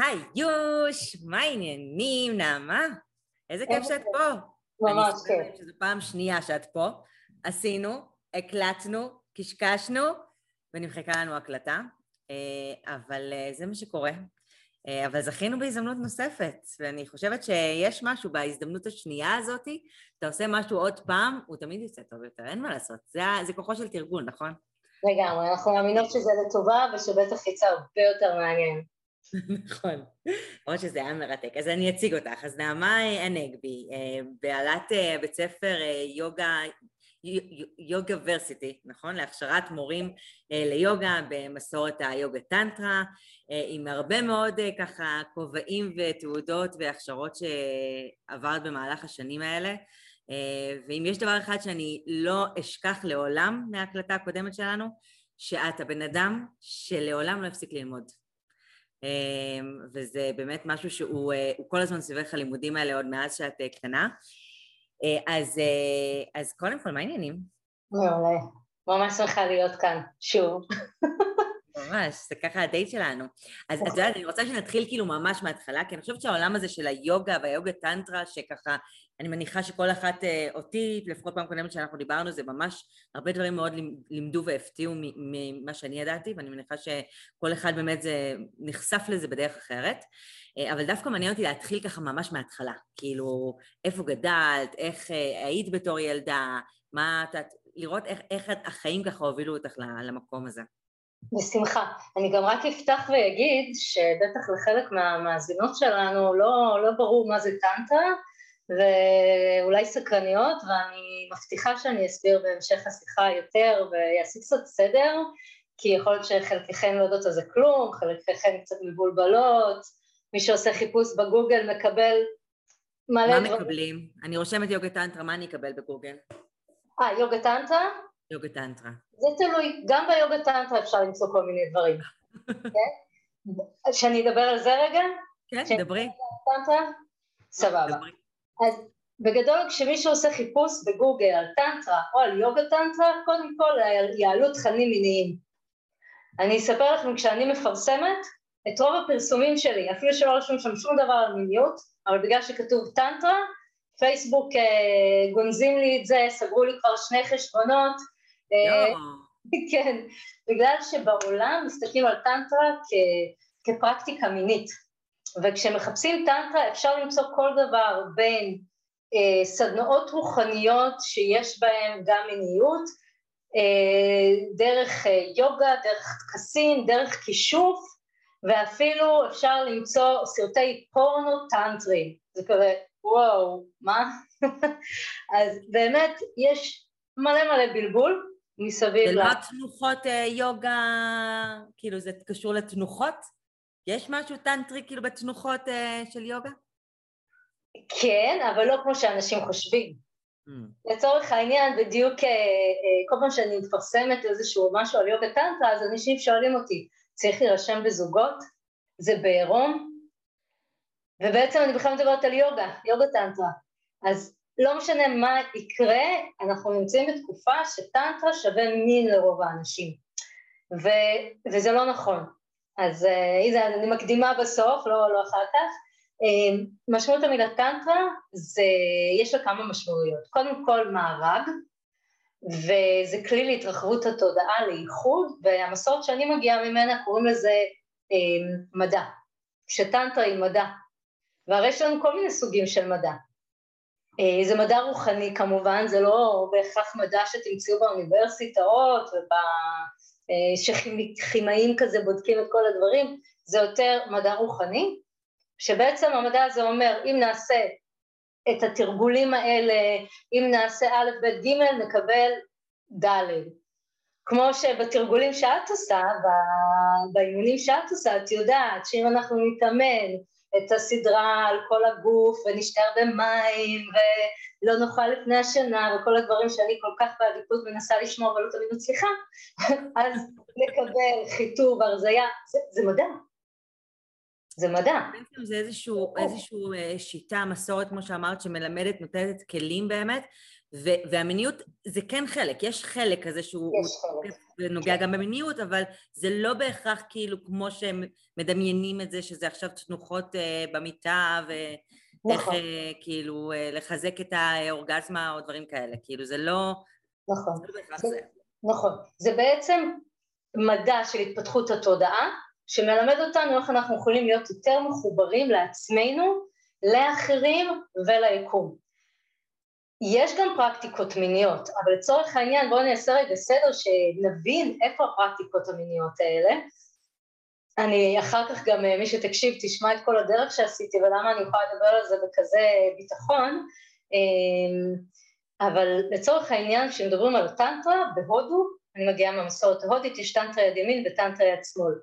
היי יוש, מה העניינים, נעמה? איזה כיף שאת פה. ממש כיף. שזו פעם שנייה שאת פה. עשינו, הקלטנו, קשקשנו, ונמחקה לנו הקלטה, אה, אבל אה, זה מה שקורה. אה, אבל זכינו בהזדמנות נוספת, ואני חושבת שיש משהו בהזדמנות השנייה הזאת, אתה עושה משהו עוד פעם, הוא תמיד יוצא טוב יותר, אין מה לעשות. זה, זה כוחו של תרגול, נכון? לגמרי, אנחנו מאמינות שזה לטובה ושבטח יצא הרבה יותר מעניין. נכון, למרות שזה היה מרתק. אז אני אציג אותך. אז נעמה הנגבי, אה, בעלת אה, בית ספר אה, יוגה, יוגה ורסיטי, נכון? להכשרת מורים ליוגה במסורת היוגה טנטרה, עם הרבה מאוד ככה כובעים ותעודות והכשרות שעברת במהלך השנים האלה. ואם יש דבר אחד שאני לא אשכח לעולם מההקלטה הקודמת שלנו, שאת הבן אדם שלעולם לא הפסיק ללמוד. אמ, וזה באמת משהו שהוא אה, כל הזמן סביבך הלימודים האלה עוד מאז שאת אה, קטנה. אה, אז, אז קודם כל, מה העניינים? מעולה. ממש שמחה להיות כאן, שוב. ממש, זה ככה הדייט שלנו. אז את יודעת, אני רוצה שנתחיל כאילו ממש מההתחלה, כי אני חושבת שהעולם הזה של היוגה והיוגה טנטרה, שככה, אני מניחה שכל אחת אה, אותי, לפחות פעם קודמת שאנחנו דיברנו, זה ממש הרבה דברים מאוד לימ- לימדו והפתיעו ממה שאני ידעתי, ואני מניחה שכל אחד באמת זה, נחשף לזה בדרך אחרת. אה, אבל דווקא מעניין אותי להתחיל ככה ממש מההתחלה. כאילו, איפה גדלת, איך אה, היית בתור ילדה, מה את... לראות איך, איך החיים ככה הובילו אותך למקום הזה. בשמחה. אני גם רק אפתח ואגיד שבטח לחלק מהמאזינות שלנו לא, לא ברור מה זה טנטרה, ואולי סקרניות, ואני מבטיחה שאני אסביר בהמשך השיחה יותר ואעשה קצת סדר, כי יכול להיות שחלקכן לא יודעות על זה כלום, חלקכן קצת מבולבלות, מי שעושה חיפוש בגוגל מקבל מלא מה דברים. מקבלים? אני רושמת יוגה טנטרה, מה אני אקבל בגוגל? אה, יוגה טנטרה? יוגה טנטרה. זה תלוי, גם ביוגה טנטרה אפשר למצוא כל מיני דברים. כן? שאני אדבר על זה רגע? כן. דברי. טנטרה? סבבה. אז בגדול כשמישהו עושה חיפוש בגוגל על טנטרה או על יוגה טנטרה, קודם כל יעלו תכנים מיניים. אני אספר לכם, כשאני מפרסמת, את רוב הפרסומים שלי, אפילו שלא רשום שם שום דבר על מיניות, אבל בגלל שכתוב טנטרה, פייסבוק אה, גונזים לי את זה, סגרו לי כבר שני חשבונות. כן, בגלל שבעולם מסתכלים על טנטרה כ, כפרקטיקה מינית, וכשמחפשים טנטרה אפשר למצוא כל דבר בין אה, סדנאות רוחניות שיש בהן גם מיניות, אה, דרך אה, יוגה, דרך טקסים, דרך כישוף, ואפילו אפשר למצוא סרטי פורנו טנטרי, זה כזה וואו, מה? אז באמת יש מלא מלא בלבול מסביב זה ל... לא תנוחות אה, יוגה, כאילו זה קשור לתנוחות? יש משהו טנטרי כאילו בתנוחות אה, של יוגה? כן, אבל לא כמו שאנשים חושבים. Mm. לצורך העניין, בדיוק אה, כל פעם שאני מפרסמת איזשהו משהו על יוגה טנטרה, אז אנשים שואלים אותי, צריך להירשם בזוגות? זה בעירום? ובעצם אני בכלל מדברת על יוגה, יוגה טנטרה. אז לא משנה מה יקרה, אנחנו נמצאים בתקופה שטנטרה שווה מין לרוב האנשים. ו, וזה לא נכון. אז הנה, אני מקדימה בסוף, לא, לא אחר כך. אה, משמעות המילה טנטרה זה, יש לה כמה משמעויות. קודם כל מארג, וזה כלי להתרחבות התודעה, לאיחוד, והמסורת שאני מגיעה ממנה קוראים לזה אה, מדע. שטנטרה היא מדע. והרי יש לנו כל מיני סוגים של מדע. אה, זה מדע רוחני כמובן, זה לא בהכרח מדע שתמצאו באוניברסיטאות וב... אה, כזה בודקים את כל הדברים, זה יותר מדע רוחני, שבעצם המדע הזה אומר, אם נעשה את התרגולים האלה, אם נעשה א', ב', ג', נקבל ד'. כמו שבתרגולים שאת עושה, באימונים שאת עושה, את יודעת שאם אנחנו נתאמן את הסדרה על כל הגוף ונשתר במים ולא נאכל לפני השינה וכל הדברים שאני כל כך באדיקות מנסה לשמור ולא תמיד מצליחה, אז נקבל חיטוב, הרזייה, זה, זה מדע. זה מדע. בעצם זה איזשהו, איזשהו אה, שיטה, מסורת, כמו שאמרת, שמלמדת, נותנת כלים באמת, ו- והמיניות זה כן חלק, יש חלק כזה שהוא נוגע גם במיניות, אבל זה לא בהכרח כאילו כמו שהם מדמיינים את זה, שזה עכשיו תנוחות uh, במיטה ואיך נכון. uh, כאילו uh, לחזק את האורגזמה או דברים כאלה, כאילו זה לא... נכון. זה לא בהכרח זה. נכון. זה בעצם מדע של התפתחות התודעה, שמלמד אותנו איך אנחנו יכולים להיות יותר מחוברים לעצמנו, לאחרים וליקום. יש גם פרקטיקות מיניות, אבל לצורך העניין בואו נעשה רגע סדר שנבין איפה הפרקטיקות המיניות האלה. אני אחר כך גם, מי שתקשיב תשמע את כל הדרך שעשיתי ולמה אני יכולה לדבר על זה בכזה ביטחון, אמ, אבל לצורך העניין כשמדברים על טנטרה בהודו, אני מגיעה מהמסורת ההודית, יש טנטרה יד ימין וטנטרה יד שמאל.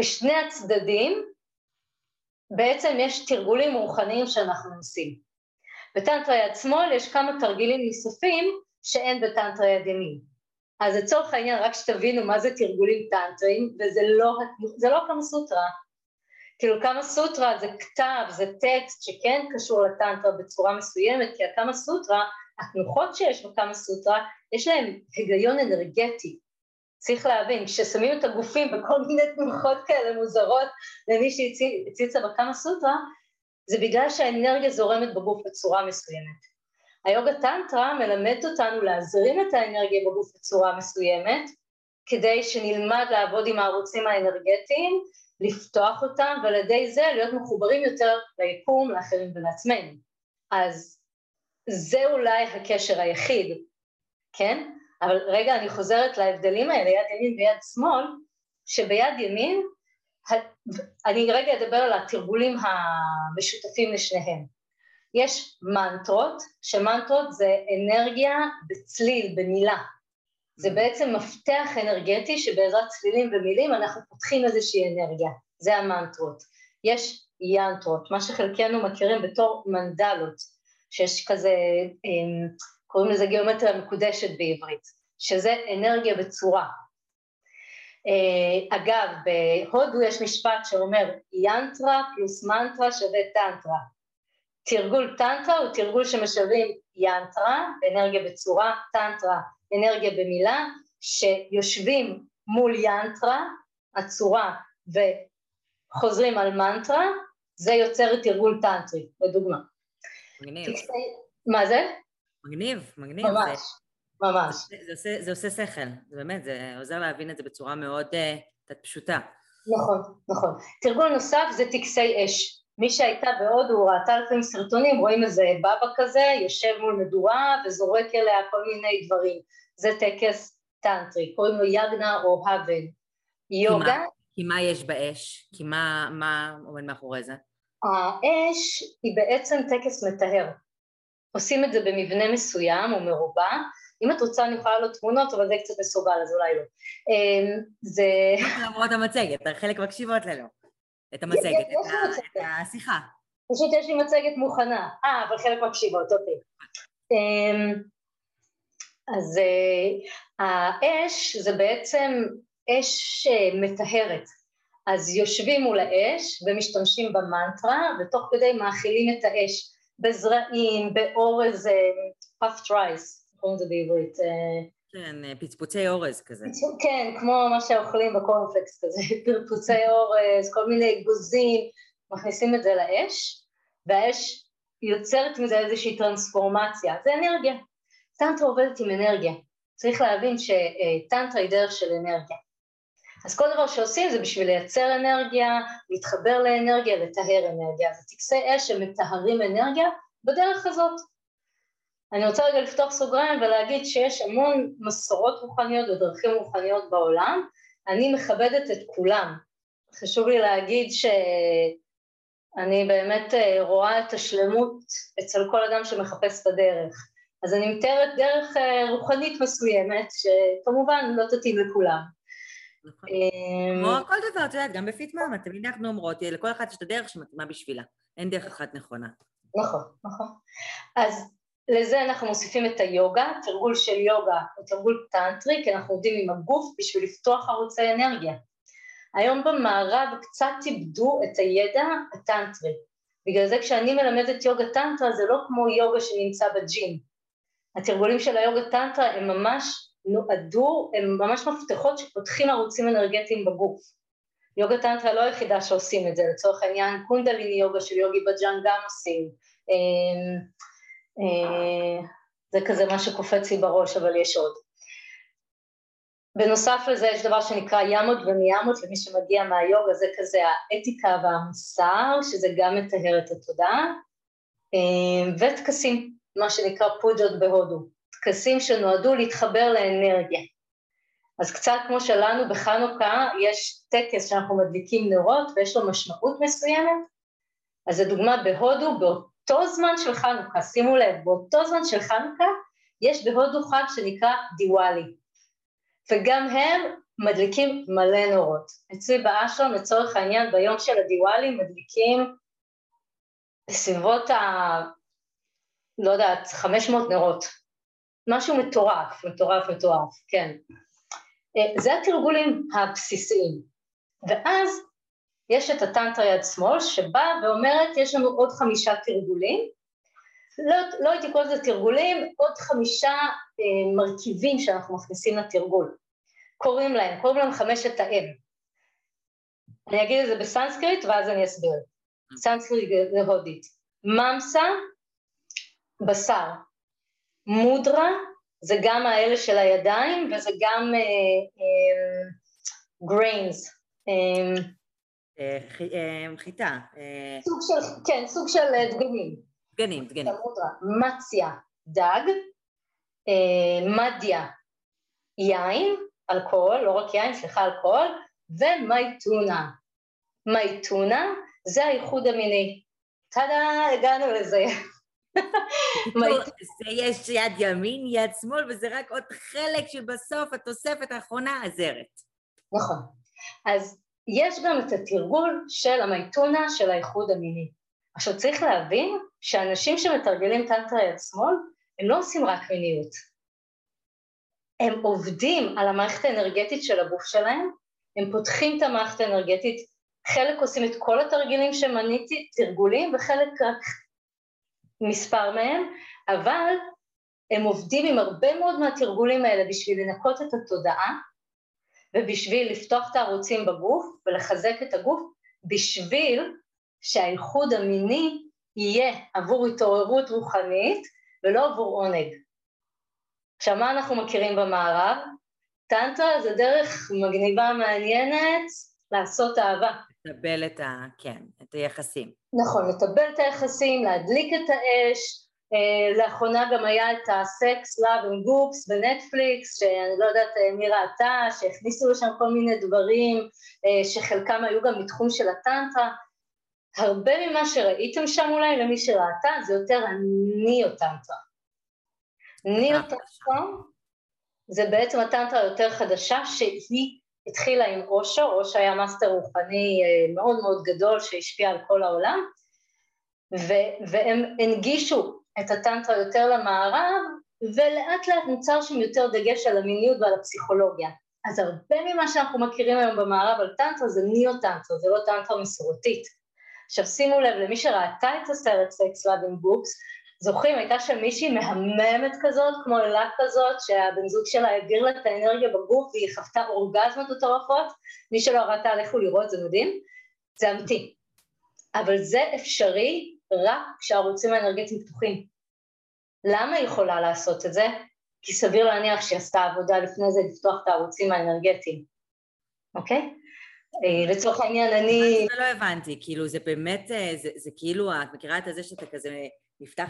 בשני הצדדים בעצם יש תרגולים רוחניים שאנחנו עושים. בטנטרה יד שמאל יש כמה תרגילים נוספים שאין בטנטרה יד ימין. אז לצורך העניין, רק שתבינו מה זה תרגולים טנטריים, וזה לא, זה לא כמה סוטרה. כאילו כמה סוטרה זה כתב, זה טקסט שכן קשור לטנטרה בצורה מסוימת, כי הכמה סוטרה, התנוחות שיש בכמה סוטרה, יש להם היגיון אנרגטי. צריך להבין, כששמים את הגופים בכל מיני תנוחות כאלה מוזרות למי שהציצה בכמה סוטרה, זה בגלל שהאנרגיה זורמת בגוף בצורה מסוימת. היוגה טנטרה מלמדת אותנו להזרים את האנרגיה בגוף בצורה מסוימת, כדי שנלמד לעבוד עם הערוצים האנרגטיים, לפתוח אותם, ועל ידי זה להיות מחוברים יותר ליקום, לאחרים ולעצמנו. אז זה אולי הקשר היחיד, כן? אבל רגע, אני חוזרת להבדלים האלה, יד ימין ויד שמאל, שביד ימין אני רגע אדבר על התרגולים המשותפים לשניהם. יש מנטרות, שמנטרות זה אנרגיה בצליל, במילה. זה בעצם מפתח אנרגטי שבעזרת צלילים ומילים אנחנו פותחים איזושהי אנרגיה, זה המנטרות. יש ינטרות, מה שחלקנו מכירים בתור מנדלות, שיש כזה, אמ, קוראים לזה גיאומטריה מקודשת בעברית, שזה אנרגיה בצורה, אגב, בהודו יש משפט שאומר ינטרה פלוס מנטרה שווה טנטרה. תרגול טנטרה הוא תרגול שמשלבים ינטרה, אנרגיה בצורה, טנטרה, אנרגיה במילה, שיושבים מול ינטרה, הצורה, וחוזרים על מנטרה, זה יוצר תרגול טנטרי, לדוגמה. מגניב. מה זה? מגניב, מגניב. ממש. ממש. זה, זה, עושה, זה עושה שכל, זה באמת, זה עוזר להבין את זה בצורה מאוד uh, פשוטה. נכון, נכון. תרגול נוסף זה טקסי אש. מי שהייתה בהודו ראתה לפעמים סרטונים, רואים איזה בבא כזה, יושב מול מדורה וזורק אליה כל מיני דברים. זה טקס טנטרי, קוראים לו יגנה או האבן. יוגה... כי מה יש באש? כי מה, מה עומד מאחורי זה? האש היא בעצם טקס מטהר. עושים את זה במבנה מסוים או מרובע, אם את רוצה אני יכולה לעלות תמונות, אבל זה קצת מסורבל, אז אולי לא. אמ, זה... למרות המצגת, חלק מקשיבות לנו. את המצגת, את השיחה. פשוט יש לי מצגת מוכנה. אה, אבל חלק מקשיבות, אוקיי. אמ, אז אה, האש זה בעצם אש אה, מטהרת. אז יושבים מול האש ומשתמשים במנטרה, ותוך כדי מאכילים את האש בזרעים, באורז פאפט רייס, קוראים לזה בעברית. אה, כן, אה, פצפוצי אורז כזה. כן, כמו מה שאוכלים בקורנפלקס כזה, פרפוצי אורז, כל מיני אגוזים, מכניסים את זה לאש, והאש יוצרת מזה איזושהי טרנספורמציה, זה אנרגיה. טנטרה עובדת עם אנרגיה. צריך להבין שטנטרה היא דרך של אנרגיה. אז כל דבר שעושים זה בשביל לייצר אנרגיה, להתחבר לאנרגיה, לטהר אנרגיה. זה טקסי אש שמטהרים אנרגיה בדרך הזאת. אני רוצה רגע לפתוח סוגריים ולהגיד שיש המון מסורות רוחניות ודרכים רוחניות בעולם, אני מכבדת את כולם. חשוב לי להגיד שאני באמת אה, רואה את השלמות אצל כל אדם שמחפש את הדרך. אז אני מתארת דרך אה, רוחנית מסוימת, שכמובן לא תתאים לכולם. נכון. אמ, כמו כל דבר, את יודעת, גם בפיטמאמה, תמיד אנחנו אומרות, לכל אחת יש את הדרך שמתאימה בשבילה. אין דרך אחת נכונה. נכון, נכון. אז לזה אנחנו מוסיפים את היוגה, תרגול של יוגה הוא תרגול טנטרי, כי אנחנו עובדים עם הגוף בשביל לפתוח ערוצי אנרגיה. היום במערב קצת איבדו את הידע הטנטרי. בגלל זה כשאני מלמדת יוגה טנטרה זה לא כמו יוגה שנמצא בג'ים. התרגולים של היוגה טנטרה הם ממש נועדו, הם ממש מפתחות שפותחים ערוצים אנרגטיים בגוף. יוגה טנטרה לא היחידה שעושים את זה, לצורך העניין קונדליני יוגה של יוגי בג'אן גם עושים. אה, זה כזה מה שקופץ לי בראש, אבל יש עוד. בנוסף לזה יש דבר שנקרא ימות ומיאמות, למי שמגיע מהיוגה זה כזה האתיקה והמוסר, שזה גם מטהר את התודעה, אמ, וטקסים, מה שנקרא פוג'ות בהודו, טקסים שנועדו להתחבר לאנרגיה. אז קצת כמו שלנו בחנוכה יש טקס שאנחנו מדליקים נרות ויש לו משמעות מסוימת, אז לדוגמה בהודו באותו זמן של חנוכה, שימו לב, באותו זמן של חנוכה יש בהודו חג שנקרא דיוואלי, וגם הם מדליקים מלא נורות. אצלי באשרם לצורך העניין ביום של הדיוואלי מדליקים בסביבות ה... לא יודעת, 500 נרות. משהו מטורף, מטורף, מטורף, כן. אה, זה התרגולים הבסיסיים. ואז יש את הטנטרה יד שמאל שבאה ואומרת יש לנו עוד חמישה תרגולים, לא, לא הייתי קוראת לזה תרגולים, עוד חמישה אה, מרכיבים שאנחנו מכניסים לתרגול. קוראים להם, קוראים להם חמשת ה-M. אני אגיד את זה בסנסקריט ואז אני אסביר. סנסקריט להודית. ממסה, בשר. מודרה, זה גם האלה של הידיים וזה גם גריינס. uh, uh, uh, חיטה. Uh, סוג של, כן, סוג של דגנים. דגנים, דגנים. מציה, דג, מדיה, יין, אלכוהול, לא רק יין, סליחה, אלכוהול, ומייטונה. מייטונה זה האיחוד המיני. טאדה, הגענו לזה. זה יש יד ימין, יד שמאל, וזה רק עוד חלק שבסוף התוספת האחרונה עזרת. נכון. אז יש גם את התרגול של המייטונה של האיחוד המיני. עכשיו צריך להבין שאנשים שמתרגלים טנטרה יד שמאל, הם לא עושים רק מיניות. הם עובדים על המערכת האנרגטית של הגוף שלהם, הם פותחים את המערכת האנרגטית, חלק עושים את כל התרגילים שמניתי, תרגולים, וחלק רק מספר מהם, אבל הם עובדים עם הרבה מאוד מהתרגולים האלה בשביל לנקות את התודעה ובשביל לפתוח את הערוצים בגוף ולחזק את הגוף, בשביל שהאיחוד המיני יהיה עבור התעוררות רוחנית ולא עבור עונג. עכשיו, מה אנחנו מכירים במערב? טנטרה זה דרך מגניבה מעניינת לעשות אהבה. לטבל את ה... כן, את היחסים. נכון, לטבל את היחסים, להדליק את האש, לאחרונה גם היה את ה Sex, Love and Goop בנטפליקס, שאני לא יודעת אה, מי ראתה, שהכניסו לשם כל מיני דברים, אה, שחלקם היו גם מתחום של הטנטרה. הרבה ממה שראיתם שם אולי, למי שראתה, זה יותר הניאו-טנטרה. ניאו-טנטרה זה בעצם הטנטרה היותר חדשה, שהיא התחילה עם אושו, אושו היה מאסטר רוחני אה, מאוד מאוד גדול שהשפיע על כל העולם, ו- והם הנגישו את הטנטרה יותר למערב, ולאט לאט נוצר שם יותר דגש על המיניות ועל הפסיכולוגיה. אז הרבה ממה שאנחנו מכירים היום במערב על טנטרה זה ניאו-טנטרה, זה לא טנטרה מסורתית. עכשיו שימו לב, למי שראתה את הסרט Sex, Love and Goop, זוכרים, הייתה שם מישהי מהממת כזאת, כמו אלה כזאת, שהבן זוג שלה העביר לה את האנרגיה בגוף והיא חוותה אורגזמות מטורפות, מי שלא ראתה לכו לראות, זה מדהים, זה אמיתי. אבל זה אפשרי רק כשהערוצים האנרגטיים פתוחים. למה היא יכולה לעשות את זה? כי סביר להניח שהיא עשתה עבודה לפני זה לפתוח את הערוצים האנרגטיים, אוקיי? אה, לצורך העניין אני... זה לא הבנתי, כאילו זה באמת, אה, זה, זה כאילו, את מכירה את זה שאתה כזה נפתח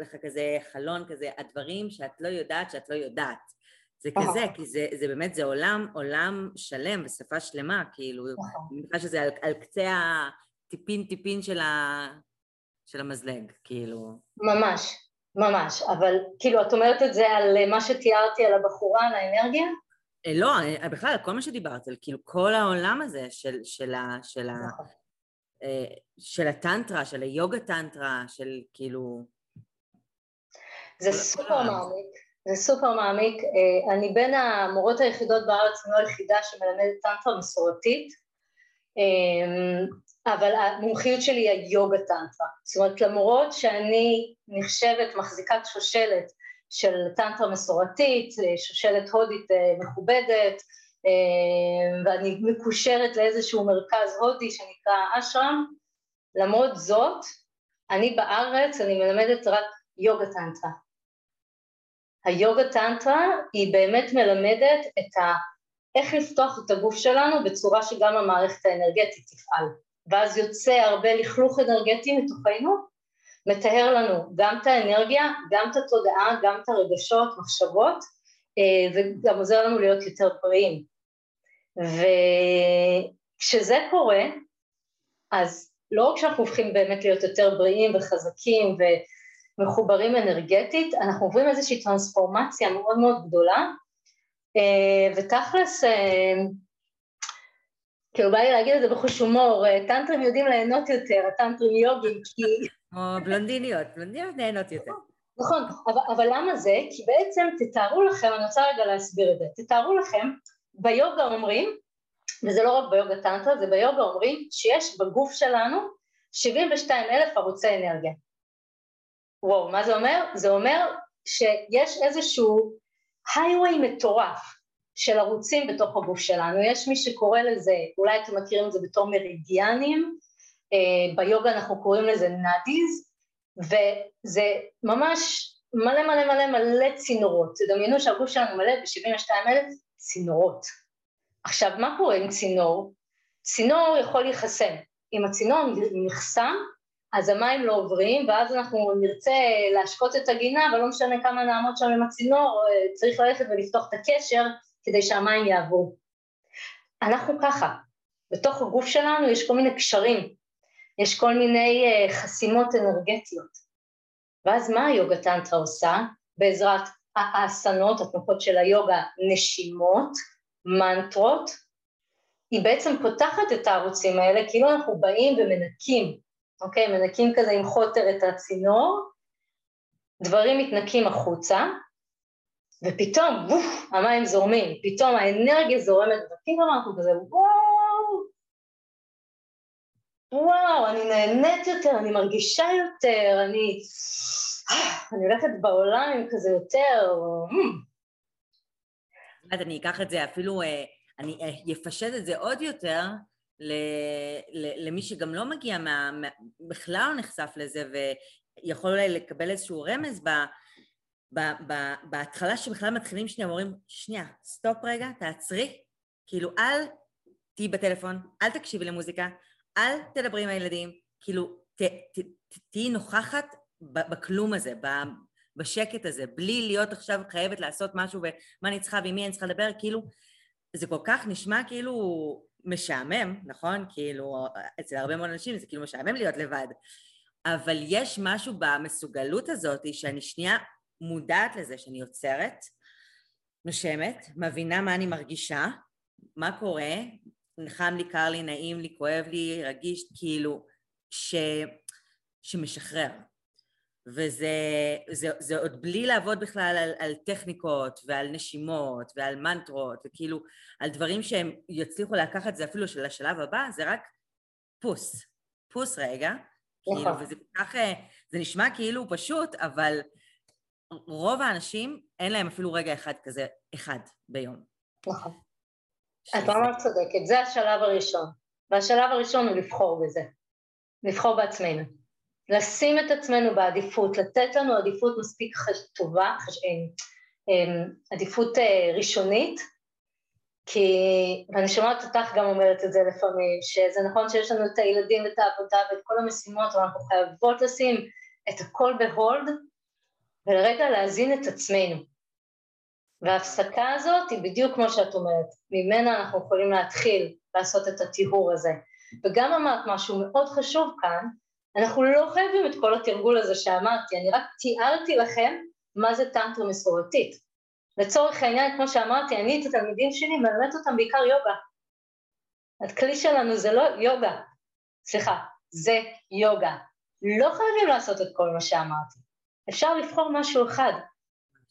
לך כזה חלון כזה, הדברים שאת לא יודעת שאת לא יודעת. זה כזה, כי זה, זה באמת, זה עולם, עולם שלם ושפה שלמה, כאילו. אני מניחה שזה על, על קצה הטיפין טיפין של, ה, של המזלג, כאילו. ממש, ממש, אבל כאילו, את אומרת את זה על מה שתיארתי על הבחורה, על האנרגיה? אה, לא, בכלל, כל מה שדיברת, על כאילו כל העולם הזה של, של, ה, של, נכון. אה, של הטנטרה, של היוגה טנטרה, של כאילו... זה סופר מעמיק, זה סופר מעמיק. אה, אני בין המורות היחידות בארץ, אני לא היחידה שמלמדת טנטרה מסורתית, אה, אבל המומחיות שלי היא היוגה טנטרה. זאת אומרת, למרות שאני נחשבת מחזיקת שושלת של טנטרה מסורתית, שושלת הודית מכובדת, ואני מקושרת לאיזשהו מרכז הודי שנקרא אשרם. למרות זאת, אני בארץ, אני מלמדת רק יוגה טנטרה. היוגה טנטרה היא באמת מלמדת את ה... איך לפתוח את הגוף שלנו בצורה שגם המערכת האנרגטית תפעל. ואז יוצא הרבה לכלוך אנרגטי מתוכנו, מטהר לנו גם את האנרגיה, גם את התודעה, גם את הרגשות, מחשבות, אה, וגם עוזר לנו להיות יותר בריאים. וכשזה קורה, אז לא רק שאנחנו הופכים באמת להיות יותר בריאים וחזקים ומחוברים אנרגטית, אנחנו עוברים איזושהי טרנספורמציה מאוד מאוד גדולה, אה, ותכלס, אה, כאילו בא לי להגיד את זה בחוש הומור, אה, טנטרים יודעים ליהנות יותר, הטנטרים יוגים, כי... או בלונדיניות, בלונדיניות נהנות יותר. נכון, אבל, אבל למה זה? כי בעצם תתארו לכם, אני רוצה רגע להסביר את זה, תתארו לכם, ביוגה אומרים, וזה לא רק ביוגה טנטרה, זה ביוגה אומרים שיש בגוף שלנו 72 אלף ערוצי אנרגיה. וואו, מה זה אומר? זה אומר שיש איזשהו הייווי מטורף של ערוצים בתוך הגוף שלנו, יש מי שקורא לזה, אולי אתם מכירים את זה בתור מרידיאנים, אה, ביוגה אנחנו קוראים לזה נאדיז, וזה ממש מלא מלא מלא מלא צינורות, תדמיינו שהגוף שלנו מלא ב-72 אלף צינורות. עכשיו, מה קורה עם צינור? צינור יכול להיחסם. אם הצינור נחסם, אז המים לא עוברים, ואז אנחנו נרצה להשקות את הגינה, אבל לא משנה כמה נעמוד שם עם הצינור, אה, צריך ללכת ולפתוח את הקשר כדי שהמים יעברו. אנחנו ככה, בתוך הגוף שלנו יש כל מיני קשרים, יש כל מיני אה, חסימות אנרגטיות. ואז מה היוגה טנטרה עושה? בעזרת האסנות, התנוחות של היוגה, נשימות, מנטרות, היא בעצם פותחת את הערוצים האלה, כאילו אנחנו באים ומנקים אוקיי? מנקים כזה עם חוטר את הצינור, דברים מתנקים החוצה, ופתאום, ווף, המים זורמים, פתאום האנרגיה זורמת, ופתאום אנחנו כזה, וואו, וואו, אני נהנית יותר, אני מרגישה יותר, אני, אני הולכת בעולם עם כזה יותר, אני אקח את זה אפילו, אה, אני אפשט את זה עוד יותר, למי שגם לא מגיע, מה, בכלל לא נחשף לזה ויכול אולי לקבל איזשהו רמז ב, בהתחלה שבכלל מתחילים שנייה, אומרים, שנייה, סטופ רגע, תעצרי, כאילו אל תהיי בטלפון, אל תקשיבי למוזיקה, אל תדברי עם הילדים, כאילו תהיי נוכחת בכלום הזה, בשקט הזה, בלי להיות עכשיו חייבת לעשות משהו ומה אני צריכה ועם מי אני צריכה לדבר, כאילו זה כל כך נשמע כאילו משעמם, נכון? כאילו, אצל הרבה מאוד אנשים זה כאילו משעמם להיות לבד, אבל יש משהו במסוגלות הזאת שאני שנייה מודעת לזה שאני יוצרת, נושמת, מבינה מה אני מרגישה, מה קורה, חם לי, קר לי, נעים לי, כואב לי, רגיש, כאילו, ש... שמשחרר. וזה זה, זה עוד בלי לעבוד בכלל על, על טכניקות ועל נשימות ועל מנטרות וכאילו על דברים שהם יצליחו לקחת זה אפילו של השלב הבא, זה רק פוס, פוס רגע, כאילו, נכון. וזה כל כך, אה, זה נשמע כאילו פשוט, אבל רוב האנשים אין להם אפילו רגע אחד כזה, אחד ביום. נכון. את ממש צודקת, זה השלב הראשון, והשלב הראשון הוא לבחור בזה, לבחור בעצמנו. לשים את עצמנו בעדיפות, לתת לנו עדיפות מספיק טובה, עדיפות אה, ראשונית, כי, ואני שומעת אותך גם אומרת את זה לפעמים, שזה נכון שיש לנו את הילדים ואת העבודה ואת כל המשימות, אבל אנחנו חייבות לשים את הכל בהולד, ולרגע להזין את עצמנו. וההפסקה הזאת היא בדיוק כמו שאת אומרת, ממנה אנחנו יכולים להתחיל לעשות את הטיהור הזה. וגם אמרת משהו מאוד חשוב כאן, אנחנו לא חייבים את כל התרגול הזה שאמרתי, אני רק תיארתי לכם מה זה טנטרה מסורתית. לצורך העניין, כמו שאמרתי, אני את התלמידים שלי מלמדת אותם בעיקר יוגה. הכלי שלנו זה לא יוגה, סליחה, זה יוגה. לא חייבים לעשות את כל מה שאמרתי, אפשר לבחור משהו אחד.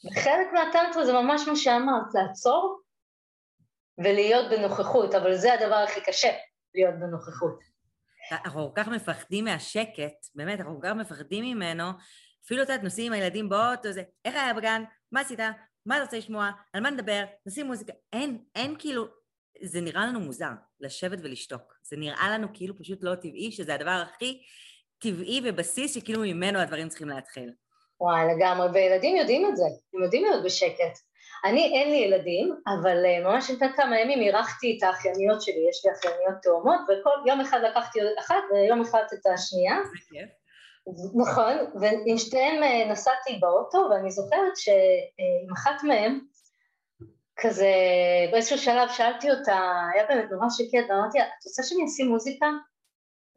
וחלק מהטנטרה זה ממש מה שאמרת, לעצור ולהיות בנוכחות, אבל זה הדבר הכי קשה, להיות בנוכחות. אנחנו כל כך מפחדים מהשקט, באמת, אנחנו כל כך מפחדים ממנו, אפילו את יודעת, נוסעים עם הילדים באוטו, זה, איך היה בגן, מה עשית, מה אתה רוצה לשמוע, על מה נדבר, נשים מוזיקה, אין, אין כאילו, זה נראה לנו מוזר, לשבת ולשתוק. זה נראה לנו כאילו פשוט לא טבעי, שזה הדבר הכי טבעי ובסיס שכאילו ממנו הדברים צריכים להתחיל. וואי, לגמרי, וילדים יודעים את זה, הם יודעים להיות בשקט. אני, אין לי ילדים, אבל uh, ממש לפני כמה ימים אירחתי את האחייניות שלי, יש לי אחייניות תאומות, וכל יום אחד לקחתי אחת ויום אחד את השנייה. נכון, ועם שתיהן uh, נסעתי באוטו, ואני זוכרת שעם אחת מהן, כזה באיזשהו שלב שאלתי אותה, היה באמת נורא שקט, ואמרתי לה, את רוצה שאני אשים מוזיקה?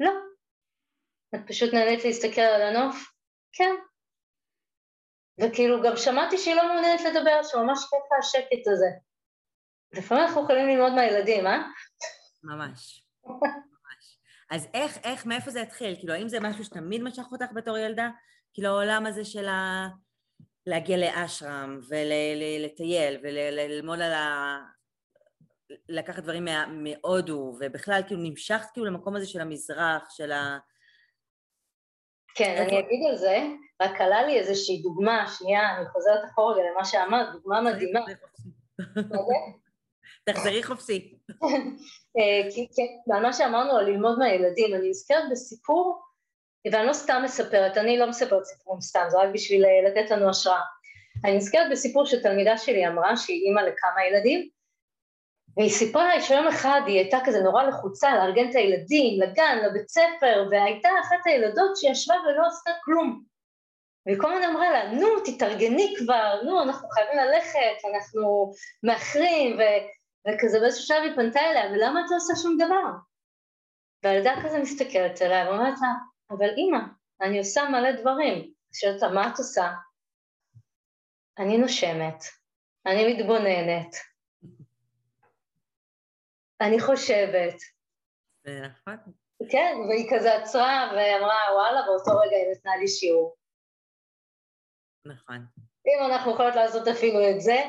לא. את פשוט נהנית להסתכל על הנוף? כן. וכאילו גם שמעתי שהיא לא מעוניינת לדבר, שממש כיף השקט הזה. לפעמים אנחנו יכולים ללמוד מהילדים, אה? ממש. ממש. אז איך, איך, מאיפה זה התחיל? כאילו, האם זה משהו שתמיד משך אותך בתור ילדה? כאילו, העולם הזה של ה... להגיע לאשרם ולטייל וללמוד על ה... לקחת דברים מהודו, ובכלל כאילו נמשכת כאילו למקום הזה של המזרח, של ה... כן, אני אגיד על זה, רק עלה לי איזושהי דוגמה, שנייה, אני חוזרת אחורה למה שאמרת, דוגמה מדהימה. תחזרי חופשי. אה, כן, על מה שאמרנו על ללמוד מהילדים, אני נזכרת בסיפור, ואני לא סתם מספרת, אני לא מספרת סיפורים סתם, זה רק בשביל אה, לתת לנו השראה. אני נזכרת בסיפור שתלמידה שלי אמרה, שהיא אימא לכמה ילדים, והיא סיפרה לי שיום אחד היא הייתה כזה נורא לחוצה לארגן את הילדים, לגן, לבית ספר, והייתה אחת הילדות שישבה ולא עשתה כלום. והיא כל הזמן אמרה לה, נו, תתארגני כבר, נו, אנחנו חייבים ללכת, אנחנו מאחרים, ו... וכזה באיזשהו שלב היא פנתה אליה, ולמה את לא עושה שום דבר? והילדה כזה מסתכלת עליה ואומרת לה, אבל אימא, אני עושה מלא דברים. שואלת לה, מה את עושה? אני נושמת, אני מתבוננת, אני חושבת. זה נכון. כן, והיא כזה עצרה ואמרה, וואלה, באותו רגע היא נתנה לי שיעור. נכון. אם אנחנו יכולות לעשות אפילו את זה,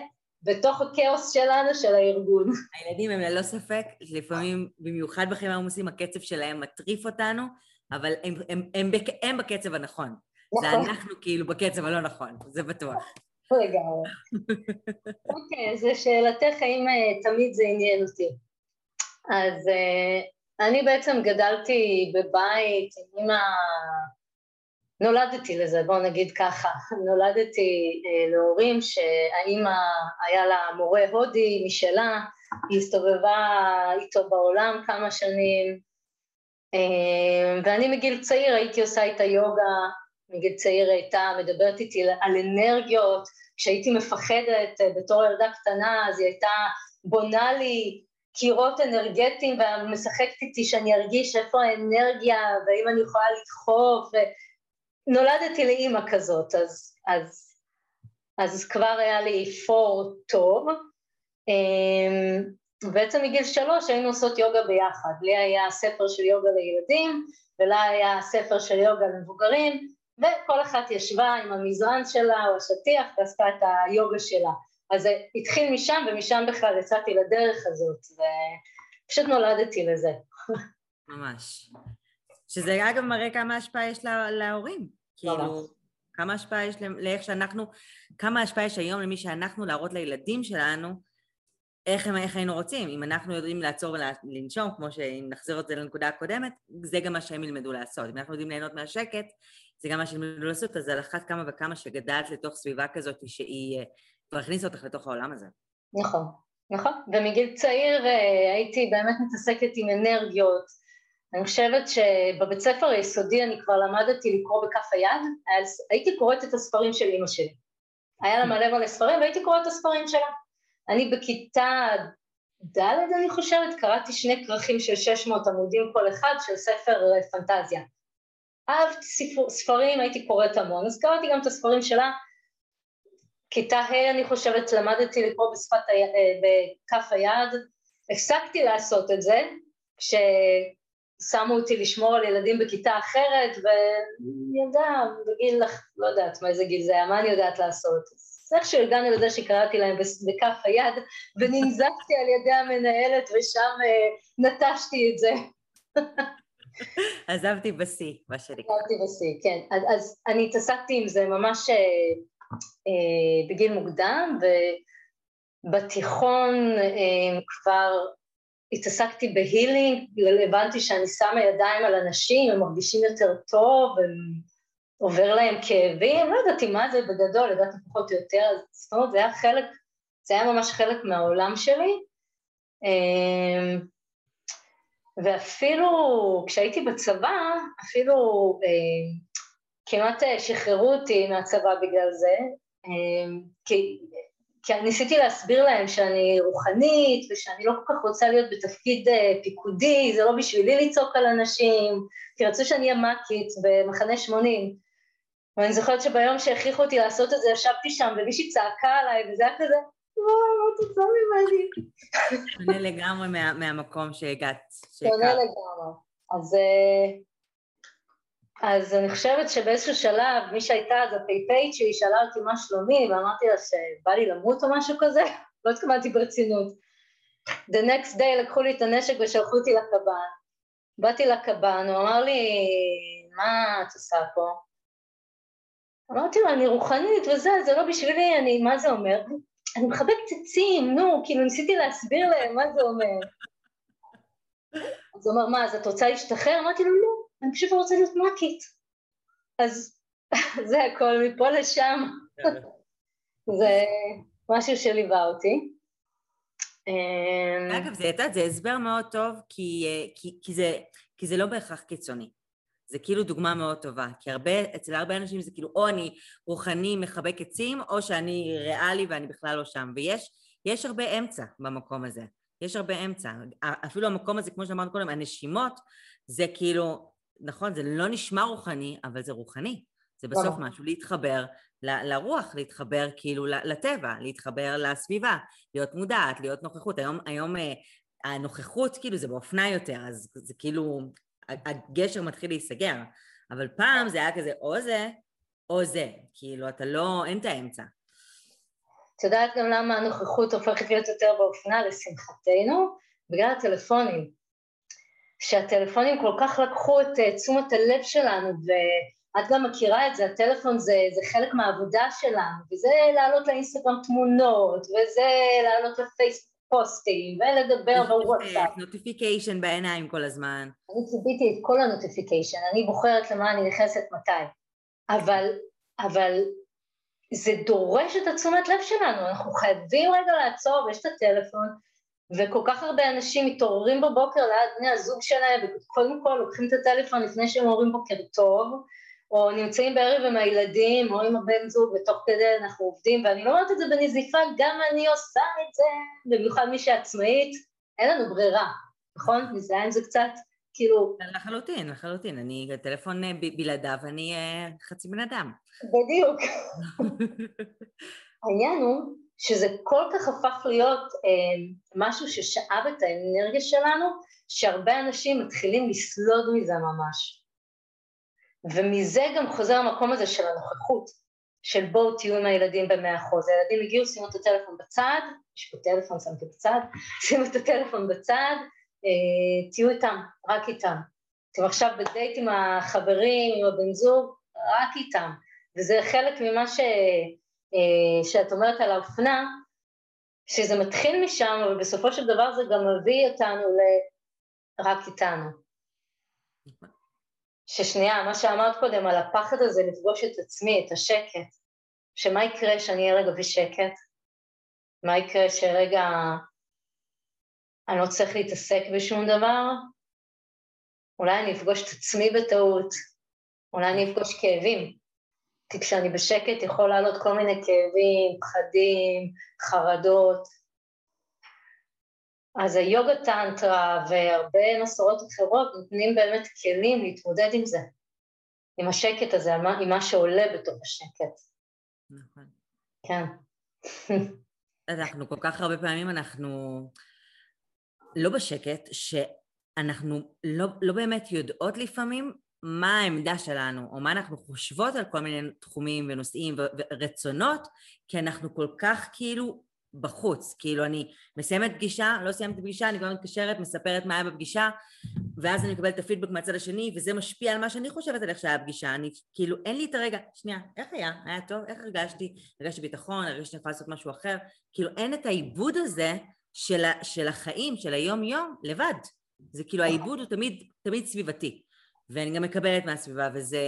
בתוך הכאוס שלנו, של הארגון. הילדים הם ללא ספק, לפעמים, במיוחד בחיים העמוסים, הקצב שלהם מטריף אותנו, אבל הם, הם, הם, הם, הם בקצב הנכון. נכון. זה אנחנו כאילו בקצב הלא נכון, זה בטוח. לגמרי. אוקיי, אז לשאלתך, האם אה, תמיד זה עניין אותי? אז uh, אני בעצם גדלתי בבית עם אמא, נולדתי לזה, בואו נגיד ככה, נולדתי uh, להורים שהאימא היה לה מורה הודי משלה, היא הסתובבה איתו בעולם כמה שנים, uh, ואני מגיל צעיר הייתי עושה איתה יוגה, מגיל צעיר הייתה מדברת איתי על אנרגיות, כשהייתי מפחדת בתור ילדה קטנה אז היא הייתה בונה לי קירות אנרגטיים ומשחקת איתי שאני ארגיש איפה האנרגיה והאם אני יכולה לדחוף ונולדתי לאימא כזאת אז, אז, אז כבר היה לי פור טוב. אמ, בעצם מגיל שלוש היינו עושות יוגה ביחד. לי היה ספר של יוגה לילדים ולה היה ספר של יוגה למבוגרים וכל אחת ישבה עם המזרן שלה או השטיח ועשתה את היוגה שלה אז זה התחיל משם, ומשם בכלל יצאתי לדרך הזאת, ופשוט נולדתי לזה. ממש. שזה אגב מראה כמה השפעה יש לה, להורים. כאילו, כמה השפעה יש לאיך שאנחנו, כמה השפעה יש היום למי שאנחנו להראות לילדים שלנו איך, הם, איך היינו רוצים. אם אנחנו יודעים לעצור ולנשום, כמו שאם נחזיר את זה לנקודה הקודמת, זה גם מה שהם ילמדו לעשות. אם אנחנו יודעים ליהנות מהשקט, זה גם מה שהם ילמדו לעשות, אז על אחת כמה וכמה שגדלת לתוך סביבה כזאת שהיא אה, כבר הכניס אותך לתוך העולם הזה. נכון, נכון. ומגיל צעיר אה, הייתי באמת מתעסקת עם אנרגיות. אני חושבת שבבית ספר היסודי אני כבר למדתי לקרוא בכף היד, הייתי קוראת את הספרים של אימא שלי. היה לה מלא מלא ספרים והייתי קוראת את הספרים שלה. אני בכיתה ד' אני חושבת, קראתי שני כרכים של 600 עמודים כל אחד של ספר אה, פנטזיה. אהבתי ספרים, הייתי קוראת המון, אז קראתי גם את הספרים שלה, כיתה ה' אני חושבת למדתי לקרוא בשפת ה... אה, בכף היד, הפסקתי לעשות את זה כששמו אותי לשמור על ילדים בכיתה אחרת ואני יודעת, בגיל, לא יודעת מאיזה גיל זה היה, מה אני יודעת לעשות? אז איכשהו הגענו לזה שקראתי להם בכף היד וננזקתי על ידי המנהלת ושם uh, נטשתי את זה. עזבתי בשיא, מה שנקרא. עזבתי בשיא, כן. אז, אז אני התעסקתי עם זה ממש אה, אה, בגיל מוקדם, ובתיכון אה, כבר התעסקתי בהילינג, הבנתי שאני שמה ידיים על אנשים, הם מרגישים יותר טוב, הם עובר להם כאבים, לא ידעתי מה זה בגדול, ידעתי פחות או יותר, זאת אומרת זה היה חלק, זה היה ממש חלק מהעולם שלי. אמ, ואפילו כשהייתי בצבא, אפילו אה, כמעט שחררו אותי מהצבא בגלל זה, אה, כי, כי ניסיתי להסביר להם שאני רוחנית ושאני לא כל כך רוצה להיות בתפקיד אה, פיקודי, זה לא בשבילי לצעוק על אנשים, כי רצו שאני אהיה מאקית במחנה 80. ואני זוכרת שביום שהכריחו אותי לעשות את זה, ישבתי שם ומישהי צעקה עליי, וזה היה כזה, מה את רוצה ממני? שונה לגמרי מה, מהמקום שהגעת. שונה לגמרי. אז, אה, אז אני חושבת שבאיזשהו שלב, מי שהייתה אז המ"פית שלי שאלה אותי מה שלומי, ואמרתי לה שבא לי למות או משהו כזה, לא התכוונתי ברצינות. The next day לקחו לי את הנשק ושלחו אותי לקב"ן. באתי לקב"ן, הוא אמר לי, מה את עושה פה? אמרתי לו, אני רוחנית וזה, זה לא בשבילי, אני, מה זה אומר? אני מחבקת עצים, נו, כאילו ניסיתי להסביר להם מה זה אומר. אז הוא אמר, מה, אז את רוצה להשתחרר? אמרתי לו, לא, אני פשוט רוצה להיות מאקית. אז זה הכל מפה לשם. זה משהו שליווה אותי. אמ, אגב, זה, זה הסבר מאוד טוב, כי, כי, כי, זה, כי זה לא בהכרח קיצוני. זה כאילו דוגמה מאוד טובה, כי הרבה, אצל הרבה אנשים זה כאילו או אני רוחני מחבק עצים, או שאני ריאלי ואני בכלל לא שם, ויש יש הרבה אמצע במקום הזה, יש הרבה אמצע, אפילו המקום הזה, כמו שאמרנו קודם, הנשימות, זה כאילו, נכון, זה לא נשמע רוחני, אבל זה רוחני, זה בסוף משהו, להתחבר ל, לרוח, להתחבר כאילו לטבע, להתחבר לסביבה, להיות מודעת, להיות נוכחות, היום, היום אה, הנוכחות כאילו זה באופנה יותר, אז זה כאילו הגשר מתחיל להיסגר, אבל פעם זה היה כזה או זה או זה, כאילו אתה לא, אין את האמצע. את יודעת גם למה הנוכחות הופכת להיות יותר באופנה לשמחתנו? בגלל הטלפונים. שהטלפונים כל כך לקחו את אה, תשומת הלב שלנו, ואת גם מכירה את זה, הטלפון זה, זה חלק מהעבודה שלנו, וזה לעלות לאינסטגרם תמונות, וזה לעלות לפייסבוק פוסטים ולדבר בוואטסאפ. notification בעיניים כל הזמן. אני כיביתי את כל ה notification, אני בוחרת למה אני נכנסת מתי. אבל, אבל זה דורש את התשומת לב שלנו, אנחנו חייבים רגע לעצור, ויש את הטלפון, וכל כך הרבה אנשים מתעוררים בבוקר ליד בני הזוג שלהם, וקודם כל לוקחים את הטלפון לפני שהם אומרים בוקר טוב, או נמצאים בערב עם הילדים, או עם הבן זוג, ותוך כדי אנחנו עובדים, ואני לא אומרת את זה בנזיפה, גם אני עושה את זה, במיוחד מי שעצמאית, אין לנו ברירה, נכון? מזדהה עם זה קצת, כאילו... לחלוטין, לחלוטין. אני, הטלפון אה, בלעדיו, אני אה, חצי בן אדם. בדיוק. העניין הוא שזה כל כך הפך להיות אה, משהו ששאב את האנרגיה שלנו, שהרבה אנשים מתחילים לסלוד מזה ממש. ומזה גם חוזר המקום הזה של הנוכחות, של בואו תהיו עם הילדים במאה אחוז. הילדים הגיעו, שימו את הטלפון בצד, יש פה טלפון, שמתי בצד, שימו את הטלפון בצד, אה, תהיו איתם, רק איתם. אתם עכשיו בדייט עם החברים, עם הבן זוג, רק איתם. וזה חלק ממה ש, שאת אומרת על האופנה, שזה מתחיל משם, אבל בסופו של דבר זה גם מביא אותנו ל... רק איתנו. ששנייה, מה שאמרת קודם על הפחד הזה לפגוש את עצמי, את השקט, שמה יקרה שאני אהיה רגע בשקט? מה יקרה שרגע אני לא צריך להתעסק בשום דבר? אולי אני אפגוש את עצמי בטעות, אולי אני אפגוש כאבים, כי כשאני בשקט יכול לעלות כל מיני כאבים, פחדים, חרדות, אז היוגה טנטרה והרבה מסורות אחרות נותנים באמת כלים להתמודד עם זה, עם השקט הזה, עם מה שעולה בתוך השקט. נכון. כן. אנחנו כל כך הרבה פעמים אנחנו לא בשקט, שאנחנו לא, לא באמת יודעות לפעמים מה העמדה שלנו, או מה אנחנו חושבות על כל מיני תחומים ונושאים ורצונות, כי אנחנו כל כך כאילו בחוץ, כאילו אני מסיימת פגישה, לא סיימתי פגישה, אני כבר מתקשרת, מספרת מה היה בפגישה, ואז אני מקבלת את הפידבק מהצד השני, וזה משפיע על מה שאני חושבת על איך שהיה הפגישה. אני, כאילו, אין לי את הרגע, שנייה, איך היה? היה טוב? איך הרגשתי? הרגשתי ביטחון, הרגשתי שאני יכולה לעשות משהו אחר. כאילו, אין את העיבוד הזה של, של החיים, של היום-יום, לבד. זה כאילו, העיבוד הוא תמיד, תמיד סביבתי. ואני גם מקבלת מהסביבה, וזה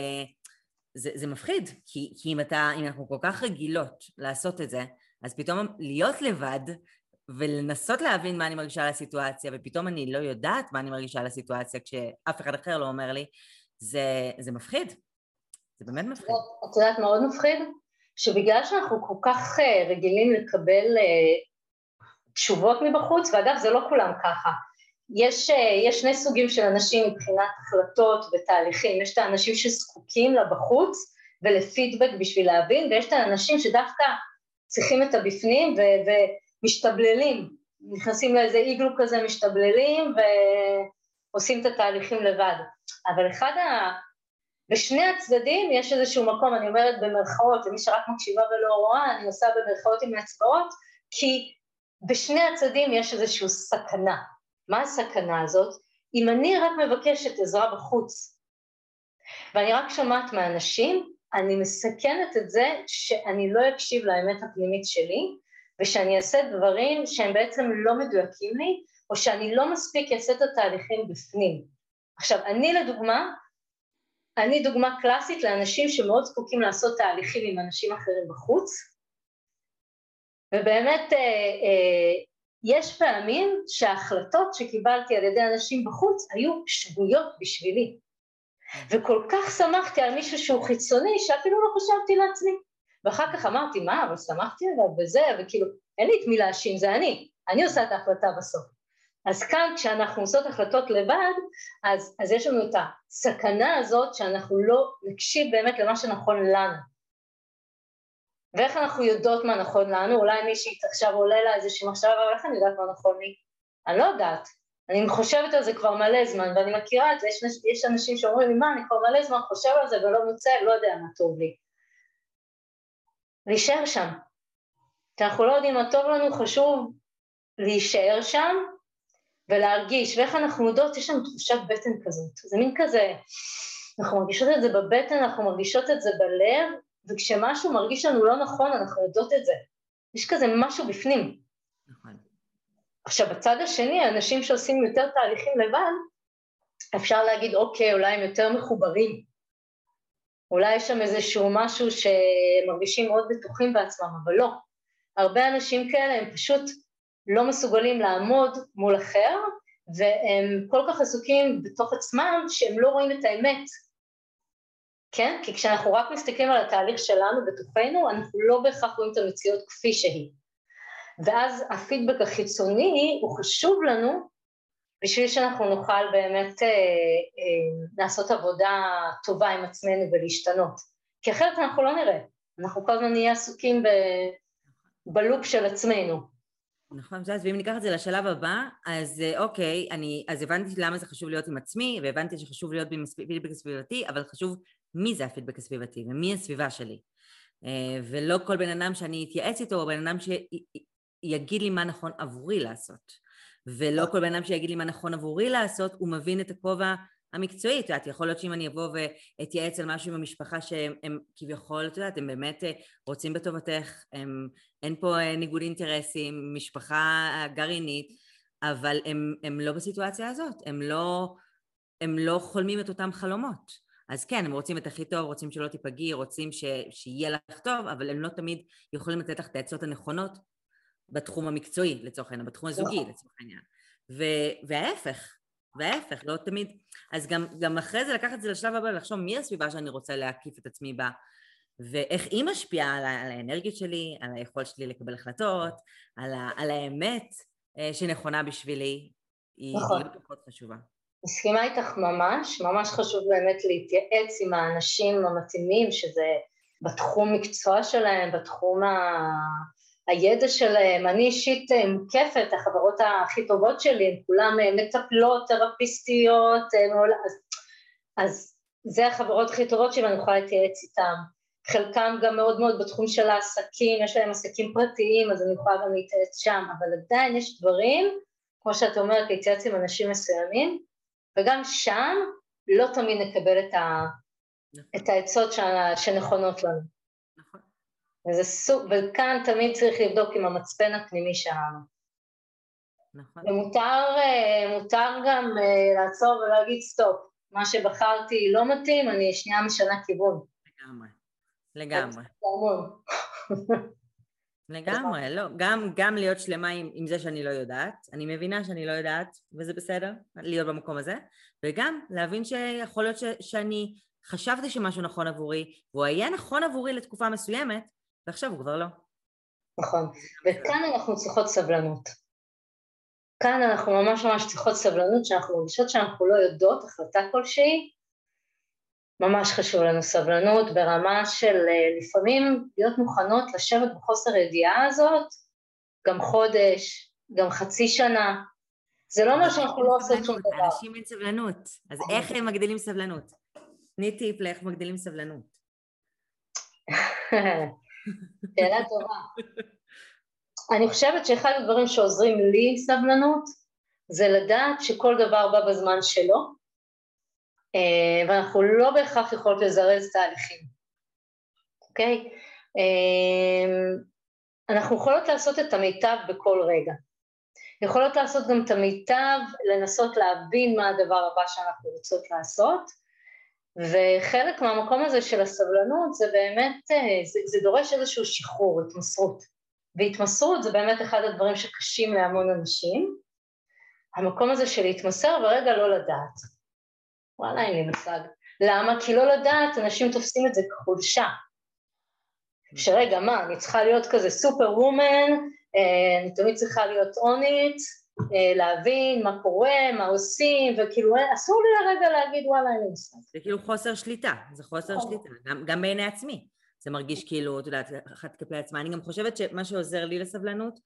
זה, זה מפחיד, כי, כי אם, אתה, אם אנחנו כל כך רגילות לעשות את זה, אז פתאום להיות לבד ולנסות להבין מה אני מרגישה על הסיטואציה, ופתאום אני לא יודעת מה אני מרגישה על הסיטואציה כשאף אחד אחר לא אומר לי, זה, זה מפחיד. זה באמת מפחיד. את יודעת מאוד מפחיד? שבגלל שאנחנו כל כך אה, רגילים לקבל אה, תשובות מבחוץ, ואגב זה לא כולם ככה, יש, אה, יש שני סוגים של אנשים מבחינת החלטות ותהליכים, יש את האנשים שזקוקים לה בחוץ ולפידבק בשביל להבין, ויש את האנשים שדווקא צריכים את הבפנים ו- ומשתבללים, נכנסים לאיזה איגלו כזה, משתבללים ועושים את התהליכים לבד. אבל אחד ה... בשני הצדדים יש איזשהו מקום, אני אומרת במרכאות, למי שרק מקשיבה ולא רואה, אני עושה במרכאות עם האצבעות, כי בשני הצדדים יש איזושהי סכנה. מה הסכנה הזאת? אם אני רק מבקשת עזרה בחוץ ואני רק שומעת מהאנשים, אני מסכנת את זה שאני לא אקשיב לאמת הפנימית שלי ושאני אעשה דברים שהם בעצם לא מדויקים לי או שאני לא מספיק אעשה את התהליכים בפנים. עכשיו, אני לדוגמה, אני דוגמה קלאסית לאנשים שמאוד זקוקים לעשות תהליכים עם אנשים אחרים בחוץ ובאמת אה, אה, יש פעמים שההחלטות שקיבלתי על ידי אנשים בחוץ היו שגויות בשבילי. וכל כך שמחתי על מישהו שהוא חיצוני, שאפילו לא חשבתי לעצמי. ואחר כך אמרתי, מה, אבל שמחתי עליו וזה, וכאילו, אין לי את מי להאשים, זה אני, אני עושה את ההחלטה בסוף. אז כאן, כשאנחנו עושות החלטות לבד, אז, אז יש לנו את הסכנה הזאת שאנחנו לא נקשיב באמת למה שנכון לנו. ואיך אנחנו יודעות מה נכון לנו? אולי מישהי עכשיו עולה לה איזושהי מחשבה, אבל איך אני יודעת מה נכון לי? אני לא יודעת. אני חושבת על זה כבר מלא זמן, ואני מכירה את זה, יש, יש אנשים שאומרים לי, מה, אני כבר מלא זמן חושב על זה ולא מוצא, לא יודע מה טוב לי. להישאר שם. כי אנחנו לא יודעים מה טוב לנו, חשוב להישאר שם ולהרגיש, ואיך אנחנו יודעות, יש לנו תחושת בטן כזאת, זה מין כזה, אנחנו מרגישות את זה בבטן, אנחנו מרגישות את זה בלב, וכשמשהו מרגיש לנו לא נכון, אנחנו יודעות את זה. יש כזה משהו בפנים. נכון. עכשיו, בצד השני, אנשים שעושים יותר תהליכים לבד, אפשר להגיד, אוקיי, אולי הם יותר מחוברים. אולי יש שם איזשהו משהו שמרגישים מאוד בטוחים בעצמם, אבל לא. הרבה אנשים כאלה הם פשוט לא מסוגלים לעמוד מול אחר, והם כל כך עסוקים בתוך עצמם שהם לא רואים את האמת כן? כי כשאנחנו רק מסתכלים על התהליך שלנו בתוכנו, אנחנו לא בהכרח רואים את המציאות כפי שהיא. ואז הפידבק החיצוני הוא חשוב לנו בשביל שאנחנו נוכל באמת אה, אה, לעשות עבודה טובה עם עצמנו ולהשתנות. כי אחרת אנחנו לא נראה, אנחנו כל הזמן נהיה עסוקים ב, בלופ של עצמנו. נכון, אז ואם ניקח את זה לשלב הבא, אז אה, אוקיי, אני, אז הבנתי למה זה חשוב להיות עם עצמי, והבנתי שחשוב להיות בפידבק סביבתי, אבל חשוב מי זה הפידבק הסביבתי ומי הסביבה שלי. אה, ולא כל בן אדם שאני אתייעץ איתו הוא בן אדם שיגיד לי מה נכון עבורי לעשות. ולא כל בן אדם שיגיד לי מה נכון עבורי לעשות, הוא מבין את הכובע המקצועי, את יודעת, יכול להיות שאם אני אבוא ואתייעץ על משהו עם המשפחה שהם הם, כביכול, את יודעת, הם באמת אה, רוצים בטובתך, הם, אין פה אה, ניגוד אינטרסים, משפחה גרעינית, אבל הם, הם לא בסיטואציה הזאת, הם לא, הם לא חולמים את אותם חלומות. אז כן, הם רוצים את הכי טוב, רוצים שלא תיפגעי, רוצים ש... שיהיה לך טוב, אבל הם לא תמיד יכולים לתת לך את העצות הנכונות בתחום המקצועי, לצורך העניין, בתחום הזוגי, נכון. לצורך העניין. ו... וההפך, וההפך, לא תמיד... אז גם, גם אחרי זה לקחת את זה לשלב הבא ולחשוב מי הסביבה שאני רוצה להקיף את עצמי בה, ואיך היא משפיעה על, על האנרגיות שלי, על היכולת שלי לקבל החלטות, על, ה... על האמת אה, שנכונה בשבילי, היא נכון. פחות חשובה. מסכימה איתך ממש, ממש חשוב באמת להתייעץ עם האנשים המתאימים, שזה בתחום מקצוע שלהם, בתחום ה... הידע שלהם. אני אישית אה, מוקפת, החברות הכי טובות שלי, הן כולן אה, מטפלות, תרפיסטיות, אה, אז, אז זה החברות הכי טובות שלי ואני יכולה להתייעץ איתן. חלקם גם מאוד מאוד בתחום של העסקים, יש להם עסקים פרטיים, אז אני יכולה גם להתייעץ שם, אבל עדיין יש דברים, כמו שאת אומרת, להתייעץ עם אנשים מסוימים, וגם שם לא תמיד נקבל את, ה, נכון. את העצות שנכונות לנו. נכון. וזה סוג, וכאן תמיד צריך לבדוק עם המצפן הפנימי שלנו. נכון. ומותר אה, גם אה, לעצור ולהגיד סטופ, מה שבחרתי לא מתאים, אני שנייה משנה כיוון. לגמרי, לגמרי. לגמרי, לא, גם, גם להיות שלמה עם, עם זה שאני לא יודעת, אני מבינה שאני לא יודעת, וזה בסדר, להיות במקום הזה, וגם להבין שיכול להיות ש, שאני חשבתי שמשהו נכון עבורי, והוא היה נכון עבורי לתקופה מסוימת, ועכשיו הוא כבר לא. נכון, וכאן אנחנו צריכות סבלנות. כאן אנחנו ממש ממש צריכות סבלנות, שאנחנו מרגישות שאנחנו לא יודעות החלטה כלשהי, ממש חשוב לנו סבלנות ברמה של אה, לפעמים להיות מוכנות לשבת בחוסר הידיעה הזאת, גם חודש, גם חצי שנה. זה לא אומר שאנחנו לא עושים שום דבר. אנשים אין סבלנות, אז איך הם מגדילים סבלנות? תני טיפ לאיך מגדילים סבלנות. שאלה טובה. אני חושבת שאחד הדברים שעוזרים לי סבלנות זה לדעת שכל דבר בא בזמן שלו, ואנחנו לא בהכרח יכולות לזרז תהליכים, אוקיי? אה, אנחנו יכולות לעשות את המיטב בכל רגע. יכולות לעשות גם את המיטב, לנסות להבין מה הדבר הבא שאנחנו רוצות לעשות, וחלק מהמקום הזה של הסבלנות זה באמת, אה, זה, זה דורש איזשהו שחרור, התמסרות. והתמסרות זה באמת אחד הדברים שקשים להמון אנשים. המקום הזה של להתמסר ורגע לא לדעת. וואלה, אין לי מושג. למה? כי לא לדעת, אנשים תופסים את זה כחולשה. שרגע, מה, אני צריכה להיות כזה סופר וומן, אה, אני תמיד צריכה להיות אונית, אה, להבין מה קורה, מה עושים, וכאילו אסור לי לרגע להגיד וואלה אין לי מושג. זה כאילו חוסר שליטה, זה חוסר נכון. שליטה, גם, גם בעיני עצמי. זה מרגיש כאילו, את יודעת, אחת כלפי עצמה. אני גם חושבת שמה שעוזר לי לסבלנות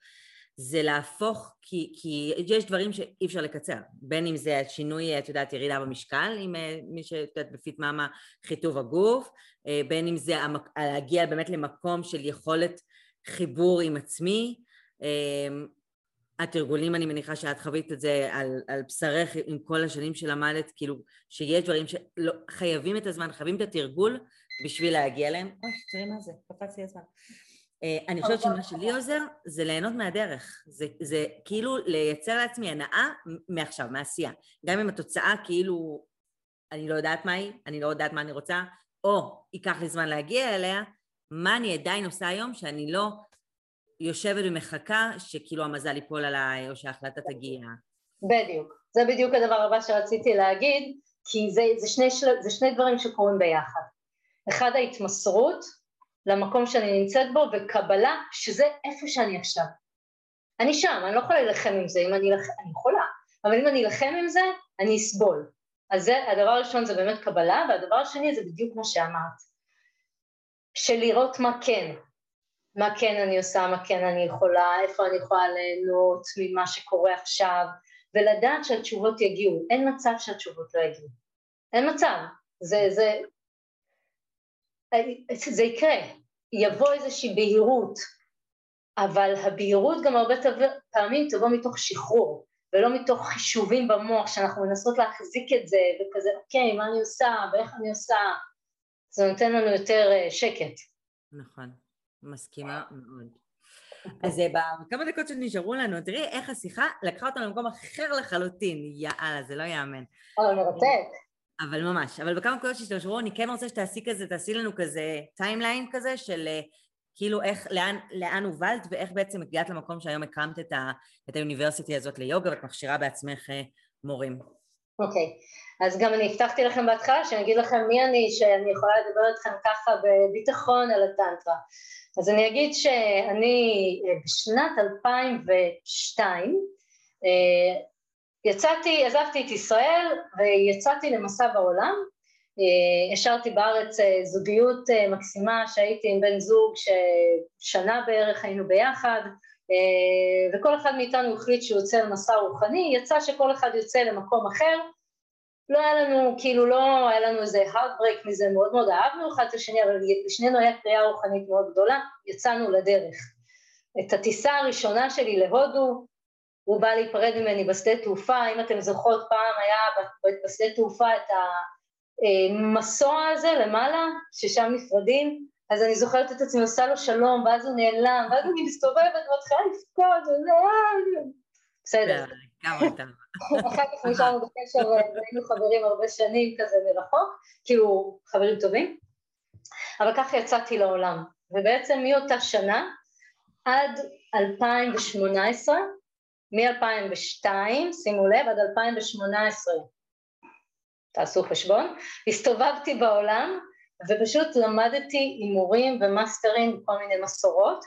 זה להפוך, כי, כי יש דברים שאי אפשר לקצר, בין אם זה השינוי, את יודעת, ירידה במשקל, עם אה, מי שאת יודעת, בפיט מאמה, חיטוב הגוף, אה, בין אם זה להגיע באמת למקום של יכולת חיבור עם עצמי, אה, התרגולים, אני מניחה שאת חווית את זה על, על בשרך עם כל השנים שלמדת, כאילו שיש דברים שחייבים את הזמן, חייבים את התרגול בשביל להגיע אליהם. אוי, תראי מה זה, קפץ לי הזמן. Uh, אני חושבת שמה שלי עוזר זה ליהנות מהדרך, זה, זה כאילו לייצר לעצמי הנאה מעכשיו, מעשייה. גם אם התוצאה כאילו אני לא יודעת מה היא, אני לא יודעת מה אני רוצה, או ייקח לי זמן להגיע אליה, מה אני עדיין עושה היום שאני לא יושבת ומחכה שכאילו המזל ייפול עליי או שההחלטה תגיע. בדיוק, זה בדיוק הדבר הבא שרציתי להגיד, כי זה, זה, שני, זה שני דברים שקורים ביחד. אחד ההתמסרות למקום שאני נמצאת בו וקבלה שזה איפה שאני עכשיו. אני שם, אני לא יכולה להילחם עם זה, אם אני אלחם, אני יכולה, אבל אם אני אלחם עם זה, אני אסבול. אז זה, הדבר הראשון זה באמת קבלה, והדבר השני זה בדיוק מה שאמרת, של לראות מה כן, מה כן אני עושה, מה כן אני יכולה, איפה אני יכולה ליהנות ממה שקורה עכשיו, ולדעת שהתשובות יגיעו. אין מצב שהתשובות לא יגיעו. אין מצב. זה, זה, זה יקרה. יבוא איזושהי בהירות, אבל הבהירות גם הרבה פעמים תבוא מתוך שחרור, ולא מתוך חישובים במוח שאנחנו מנסות להחזיק את זה, וכזה, אוקיי, מה אני עושה, ואיך אני עושה, זה נותן לנו יותר אה, שקט. נכון. מסכימה מאוד. אז אה, בכמה דקות שנשארו לנו, תראי איך השיחה לקחה אותנו למקום אחר לחלוטין, יאללה, זה לא ייאמן. אבל מרתק. אבל ממש, אבל בכמה דקות שנשארו, אני כן רוצה שתעשי כזה, תעשי לנו כזה timeline כזה של אה, כאילו איך, לאן, לאן הובלת ואיך בעצם הגעת למקום שהיום הקמת את, ה, את ה university הזאת ליוגה ואת מכשירה בעצמך אה, מורים. אוקיי, okay. אז גם אני הבטחתי לכם בהתחלה שאני אגיד לכם מי אני, שאני יכולה לדבר איתכם ככה בביטחון על הטנטרה. אז אני אגיד שאני אה, בשנת 2002 אה, יצאתי, עזבתי את ישראל ויצאתי למסע בעולם, אה, השארתי בארץ זוגיות מקסימה שהייתי עם בן זוג ששנה בערך היינו ביחד. וכל אחד מאיתנו החליט שהוא יוצא למסע רוחני, יצא שכל אחד יוצא למקום אחר. לא היה לנו, כאילו לא היה לנו איזה heartbreak מזה, מאוד מאוד אהבנו אחד את השני, אבל לשנינו היה קריאה רוחנית מאוד גדולה, יצאנו לדרך. את הטיסה הראשונה שלי להודו, הוא בא להיפרד ממני בשדה תעופה, אם אתם זוכרות פעם היה בשדה תעופה את המסוע הזה למעלה, ששם נפרדים, אז אני זוכרת את עצמי עושה לו שלום, ואז הוא נעלם, ואז אני מסתובבת ומתחילה לבכות, בסדר. אחר כך נשארנו בקשר והיינו חברים הרבה שנים כזה מרחוק, כאילו חברים טובים, אבל ככה יצאתי לעולם, ובעצם מאותה שנה עד 2018, מ-2002, שימו לב, עד 2018, תעשו חשבון, הסתובבתי בעולם ופשוט למדתי הימורים ומאסטרים בכל מיני מסורות,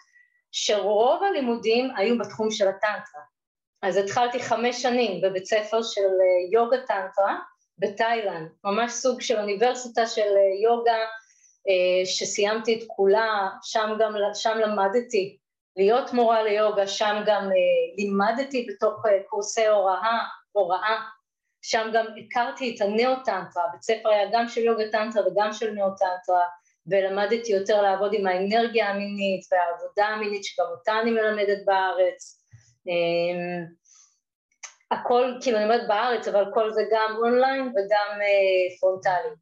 שרוב הלימודים היו בתחום של הטנטרה. אז התחלתי חמש שנים בבית ספר של אה, יוגה טנטרה בתאילנד, ממש סוג של אוניברסיטה של אה, יוגה אה, שסיימתי את כולה, שם גם, שם למדתי להיות מורה ליוגה, שם גם לימדתי בתוך קורסי הוראה, הוראה, שם גם הכרתי את הנאו-טנטרה, בית ספר היה גם של יוגה טנטרה וגם של נאו-טנטרה, ולמדתי יותר לעבוד עם האנרגיה המינית והעבודה המינית שגם אותה אני מלמדת בארץ. אמ, הכל, כאילו אני אומרת בארץ, אבל כל זה גם אונליין וגם אה, פרונטלי.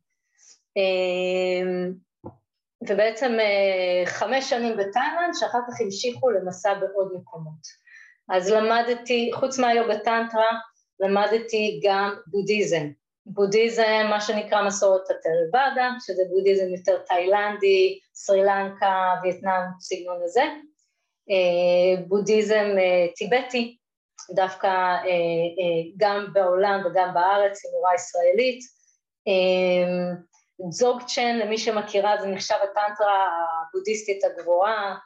ובעצם אה, חמש שנים בתאילנד, שאחר כך המשיכו למסע בעוד מקומות. אז למדתי, חוץ מהיוגה טנטרה, למדתי גם בודהיזם. בודהיזם, מה שנקרא מסורת הטרוואדה, שזה בודהיזם יותר תאילנדי, סרי לנקה, וייטנאם, סגנון הזה. אה, בודהיזם אה, טיבטי, דווקא גם בעולם וגם בארץ, עם ישראלית. זוג צ'ן, למי שמכירה, זה נחשב הטנטרה הבודהיסטית הגבוהה.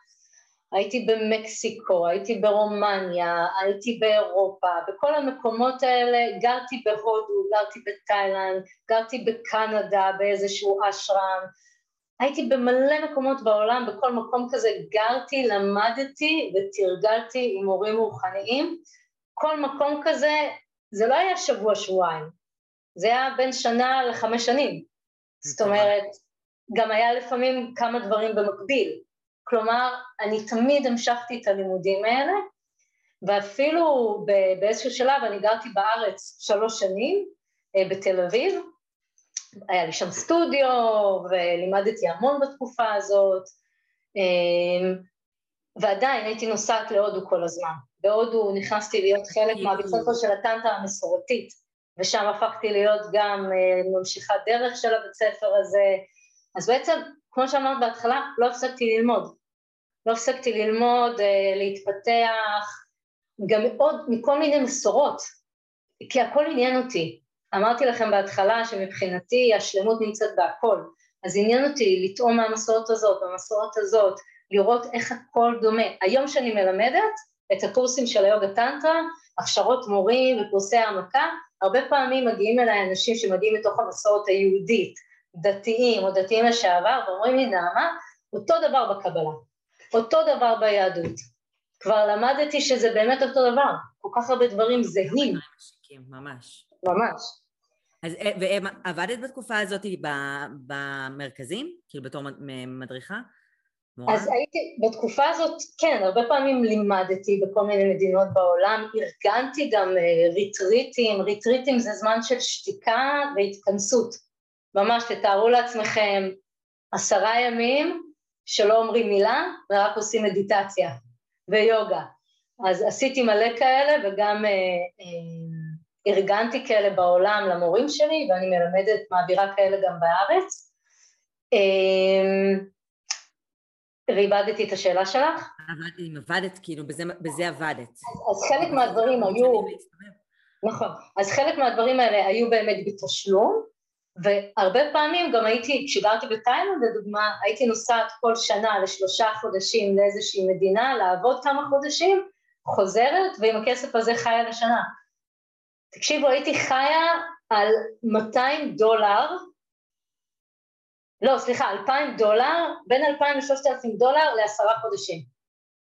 הייתי במקסיקו, הייתי ברומניה, הייתי באירופה, בכל המקומות האלה, גרתי בהודו, גרתי בתאילנד, גרתי בקנדה באיזשהו אשרם, הייתי במלא מקומות בעולם, בכל מקום כזה גרתי, למדתי ותרגלתי עם מורים רוחניים. כל מקום כזה, זה לא היה שבוע-שבועיים, זה היה בין שנה לחמש שנים. זאת אומרת, גם היה לפעמים כמה דברים במקביל. כלומר, אני תמיד המשכתי את הלימודים האלה, ואפילו באיזשהו שלב, אני גרתי בארץ שלוש שנים, אה, בתל אביב, היה לי שם סטודיו ולימדתי המון בתקופה הזאת, אמ, ועדיין הייתי נוסעת להודו כל הזמן. בהודו נכנסתי להיות חלק מהבית ספר של הטנטה המסורתית, ושם הפכתי להיות גם אה, ממשיכת דרך של הבית ספר הזה. אז בעצם, כמו שאמרת בהתחלה, לא הפסקתי ללמוד. לא הפסקתי ללמוד, אה, להתפתח, גם מאוד מכל מיני מסורות, כי הכל עניין אותי. אמרתי לכם בהתחלה שמבחינתי השלמות נמצאת בהכל, אז עניין אותי לטעום מהמסורת הזאת, מהמסורת הזאת, לראות איך הכל דומה. היום שאני מלמדת את הקורסים של היוגה טנטרה, הכשרות מורים וקורסי העמקה, הרבה פעמים מגיעים אליי אנשים שמגיעים מתוך המסורת היהודית, דתיים או דתיים לשעבר, ואומרים לי, נעמה, אותו דבר בקבלה, אותו דבר ביהדות. כבר למדתי שזה באמת אותו דבר, כל כך הרבה דברים זהים. ממש. ממש. אז אה, ועבדת בתקופה הזאת במרכזים? כאילו בתור מדריכה? אז הייתי, בתקופה הזאת, כן, הרבה פעמים לימדתי בכל מיני מדינות בעולם, ארגנתי גם אה, ריטריטים, ריטריטים זה זמן של שתיקה והתכנסות. ממש, תתארו לעצמכם עשרה ימים שלא אומרים מילה ורק עושים מדיטציה ויוגה. אז עשיתי מלא כאלה וגם אה, אה, ארגנתי כאלה בעולם למורים שלי, ואני מלמדת, מעבירה כאלה גם בארץ. אמ, ריבדתי את השאלה שלך? אם עבדת, כאילו, בזה, בזה עבדת. אז חלק מהדברים היו... נכון. אז חלק מהדברים האלה היו באמת בתשלום, והרבה פעמים גם הייתי, כשגרתי בתאילנד לדוגמה, הייתי נוסעת כל שנה לשלושה חודשים לאיזושהי מדינה, לעבוד כמה חודשים, חוזרת, ועם הכסף הזה חיה לשנה. תקשיבו, הייתי חיה על 200 דולר, לא, סליחה, 2,000 דולר, בין 2,000 ל-3,000 דולר לעשרה חודשים.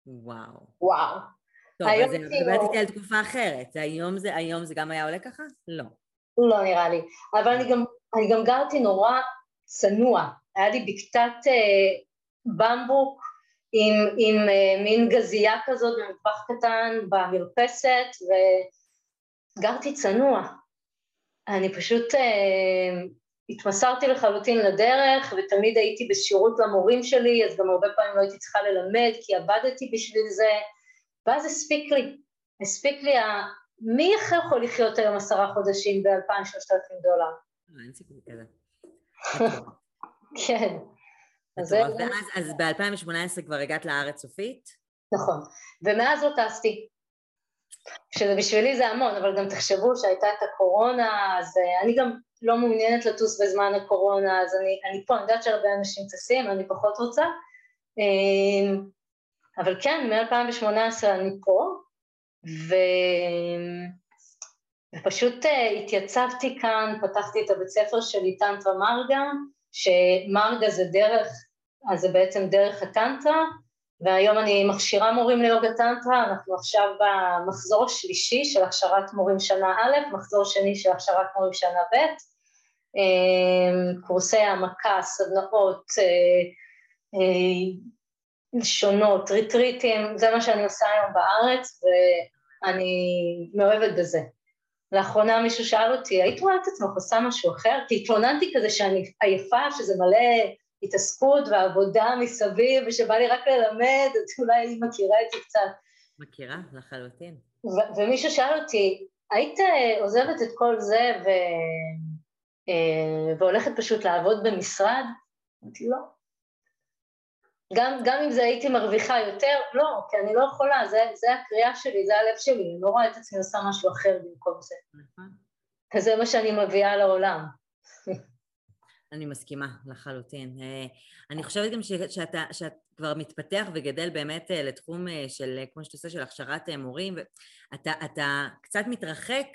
וואו. וואו. טוב, אז אני מדברת כאילו- איתי על תקופה אחרת. היום זה, היום זה גם היה עולה ככה? לא. לא נראה לי. אבל אני גם, אני גם גרתי נורא צנוע. היה לי בקתת אה, במבוק עם, עם uh, מין גזייה כזאת במטבח קטן במרפסת, וגרתי צנוע. אני פשוט uh, התמסרתי לחלוטין לדרך, ותמיד הייתי בשירות למורים שלי, אז גם הרבה פעמים לא הייתי צריכה ללמד, כי עבדתי בשביל זה, ואז הספיק לי, הספיק לי, ה... מי אחר יכול לחיות היום עשרה חודשים ב-2,000-3,000 דולר? אה, אין סיכוי כזה. כן. אז, אז ב-2018 כבר הגעת לארץ סופית? נכון, ומאז לא טסתי. שזה בשבילי זה המון, אבל גם תחשבו שהייתה את הקורונה, אז אה, אני גם לא מעוניינת לטוס בזמן הקורונה, אז אני, אני פה, אני יודעת שהרבה אנשים טסים, אני פחות רוצה, אמ, אבל כן, מ-2018 אני פה, ו... ופשוט אה, התייצבתי כאן, פתחתי את הבית ספר שלי, טנטרה מרגה, שמרגה זה דרך, אז זה בעצם דרך הטנטרה, והיום אני מכשירה מורים ליוגה טנטרה, אנחנו עכשיו במחזור השלישי של הכשרת מורים שנה א', מחזור שני של הכשרת מורים שנה ב', אמ, קורסי העמקה, סדנאות אה, אה, שונות, ריטריטים, זה מה שאני עושה היום בארץ ואני מאוהבת בזה. לאחרונה מישהו שאל אותי, היית רואה את עצמך עושה משהו אחר? כי התלוננתי כזה שאני עייפה, שזה מלא התעסקות ועבודה מסביב, ושבא לי רק ללמד, אז אולי היא מכירה את זה קצת. מכירה, לחלוטין. ומישהו שאל אותי, היית אה, עוזבת את כל זה ו... אה, והולכת פשוט לעבוד במשרד? אמרתי, לא. גם, גם אם זה הייתי מרוויחה יותר, לא, כי אני לא יכולה, זה, זה הקריאה שלי, זה הלב שלי, אני לא רואה את עצמי עושה משהו אחר במקום זה. נכון. וזה מה שאני מביאה לעולם. אני מסכימה לחלוטין. אה, אני חושבת גם שאתה, שאת כבר מתפתח וגדל באמת אה, לתחום של, כמו שאתה עושה, של הכשרת מורים, ואתה אתה קצת מתרחק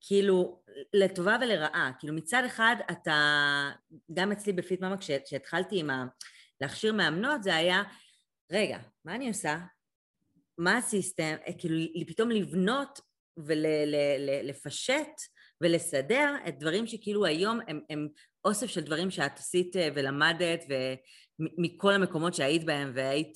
כאילו, לטובה ולרעה. כאילו, מצד אחד אתה, גם אצלי בפיט מאמה, כשהתחלתי עם ה... להכשיר מאמנות, זה היה, רגע, מה אני עושה? מה הסיסטם? אה, כאילו, פתאום לבנות ולפשט ולסדר את דברים שכאילו היום הם, הם אוסף של דברים שאת עשית אה, ולמדת ומכל המקומות שהיית בהם והיית,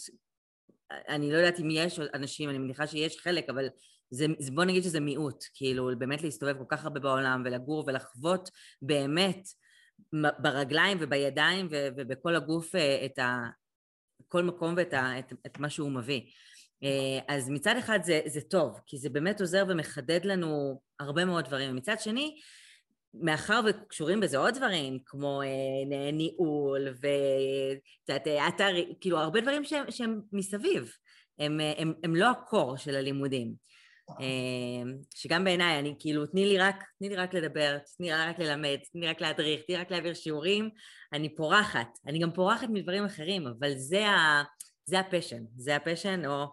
אני לא יודעת אם יש אנשים, אני מניחה שיש חלק, אבל זה, בוא נגיד שזה מיעוט, כאילו באמת להסתובב כל כך הרבה בעולם ולגור ולחוות באמת ברגליים ובידיים ובכל הגוף אה, את ה... כל מקום ואת ה, את, את מה שהוא מביא. אה, אז מצד אחד זה, זה טוב, כי זה באמת עוזר ומחדד לנו הרבה מאוד דברים. ומצד שני, מאחר וקשורים בזה עוד דברים, כמו אה, ניהול ואת אתר, כאילו הרבה דברים שהם, שהם מסביב, הם, הם, הם לא ה core של הלימודים. אמ, שגם בעיניי, אני כאילו, תני לי רק, תני לי רק לדבר, תני לי רק ללמד, תני לי רק להדריך, תני לי רק להעביר שיעורים, אני פורחת. אני גם פורחת מדברים אחרים, אבל זה, ה, זה ה passion, זה ה passion, או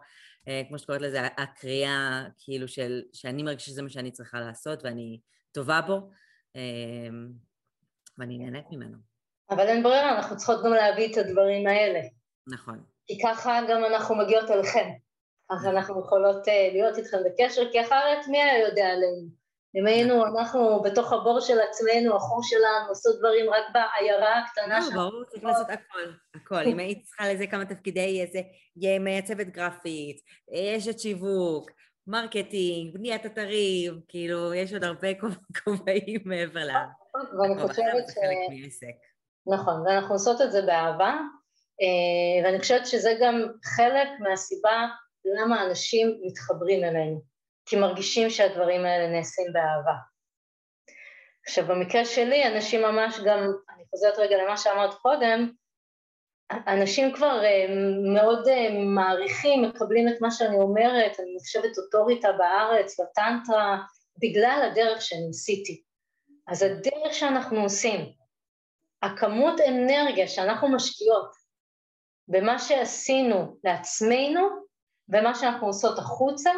אה, כמו שאת קוראת לזה, הקריאה, כאילו, של, שאני מרגישה שזה מה שאני צריכה לעשות, ואני טובה בו, ואני נהנית ממנו. אבל אין ברירה, אנחנו צריכות גם להביא את הדברים האלה. נכון. כי ככה גם אנחנו מגיעות אליכם. אז אנחנו יכולות אה, להיות איתכם בקשר, כי אחרת מי היה יודע עלינו? אם היינו, אנחנו בתוך הבור של עצמנו, החור שלנו, עושות דברים רק בעיירה הקטנה לא, שלנו. ברור, צריך לעשות הכל, הכל. אם היית צריכה לזה כמה תפקידי, איזה מעצבת גרפית, אשת שיווק, marketing, בניית אתרים, כאילו, יש עוד הרבה כובעים מעבר ל... ואני חושבת ש... נכון, ואנחנו עושות את זה באהבה, אה, ואני חושבת שזה גם חלק מהסיבה למה אנשים מתחברים אלינו, כי מרגישים שהדברים האלה נעשים באהבה. עכשיו במקרה שלי אנשים ממש גם, אני חוזרת רגע למה שאמרת קודם, אנשים כבר אה, מאוד אה, מעריכים, מקבלים את מה שאני אומרת, אני נחשבת אוטוריטה בארץ, בטנטרה, בגלל הדרך שאני עשיתי. אז הדרך שאנחנו עושים, הכמות אנרגיה שאנחנו משקיעות במה שעשינו לעצמנו, ומה שאנחנו עושות החוצה,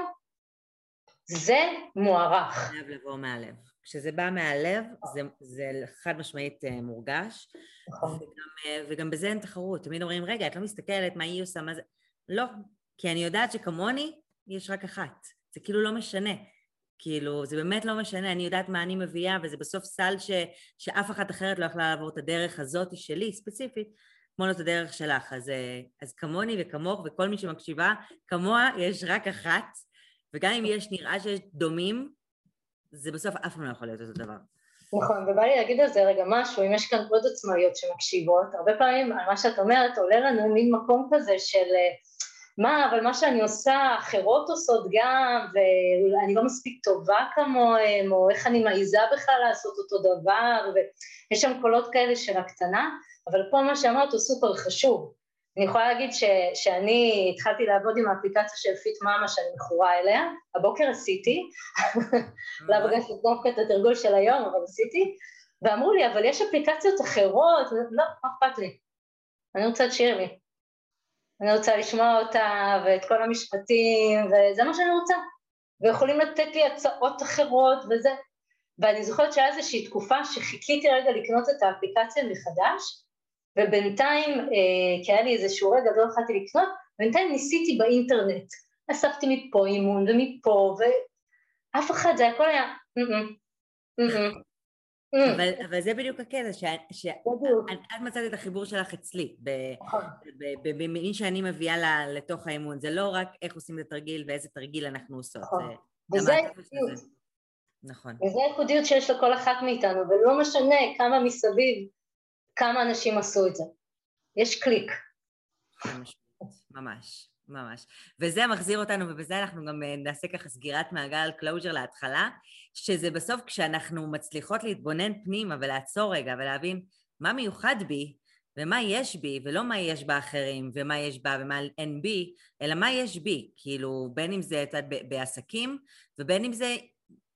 זה מוערך. חייב לבוא מהלב. כשזה בא מהלב, זה, זה חד משמעית אה, מורגש, נכון. וגם, אה, וגם בזה אין תחרות. תמיד אומרים, רגע, את לא מסתכלת מה היא עושה, מה זה... לא, כי אני יודעת שכמוני יש רק אחת. זה כאילו לא משנה. כאילו, זה באמת לא משנה, אני יודעת מה אני מביאה, וזה בסוף סל ש, שאף אחת אחרת לא יכלה לעבור את הדרך הזאת שלי, ספציפית, כמו את הדרך שלך. אז, אז כמוני וכמוך וכל מי שמקשיבה, כמוה יש רק אחת, וגם אם יש, נראה שיש דומים, זה בסוף אף פעם לא יכול להיות אותו דבר. נכון, ובא לי להגיד על זה רגע משהו, אם יש כאן עוד עצמאיות שמקשיבות, הרבה פעמים על מה שאת אומרת עולה לנו מין מקום כזה של מה, אבל מה שאני עושה, אחרות עושות גם, ואני לא מספיק טובה כמוהם, או איך אני מעיזה בכלל לעשות אותו דבר, ויש שם קולות כאלה של הקטנה, אבל פה מה שאמרת הוא סופר חשוב. אני יכולה להגיד ש, שאני התחלתי לעבוד עם האפליקציה של Fit Mama שאני מכורה אליה, הבוקר עשיתי, לא פגשתי דווקא את התרגול של היום, אבל עשיתי, ואמרו לי, אבל יש אפליקציות אחרות, לא, מה אכפת לי? אני רוצה את שירלי. אני רוצה לשמוע אותה ואת כל המשפטים, וזה מה שאני רוצה. ויכולים לתת לי הצעות אחרות וזה. ואני זוכרת שהיה איזושהי תקופה שחיכיתי רגע לקנות את האפליקציה מחדש, ובינתיים, אה, כי היה לי איזשהו רגע, לא יכולתי לקנות, בינתיים ניסיתי באינטרנט. אספתי מפה אימון ומפה, ואף אחד, זה הכל היה... אבל, אבל זה בדיוק הקטע, שאת מצאת את החיבור שלך אצלי, נכון. במין שאני מביאה לתוך האימון, זה לא רק איך עושים את התרגיל ואיזה תרגיל אנחנו עושות. נכון. וזה הייחודיות. נכון. וזה הייחודיות שיש לכל אחת מאיתנו, ולא משנה כמה מסביב, כמה אנשים עשו את זה. יש קליק. ממש. ממש. וזה מחזיר אותנו, ובזה אנחנו גם אה, נעשה ככה סגירת מעגל closure להתחלה, שזה בסוף כשאנחנו מצליחות להתבונן פנימה ולעצור רגע ולהבין מה מיוחד בי ומה יש בי, ולא מה יש באחרים ומה יש בה ומה אין בי, אלא מה יש בי, כאילו בין אם זה את יודעת, בעסקים ובין אם זה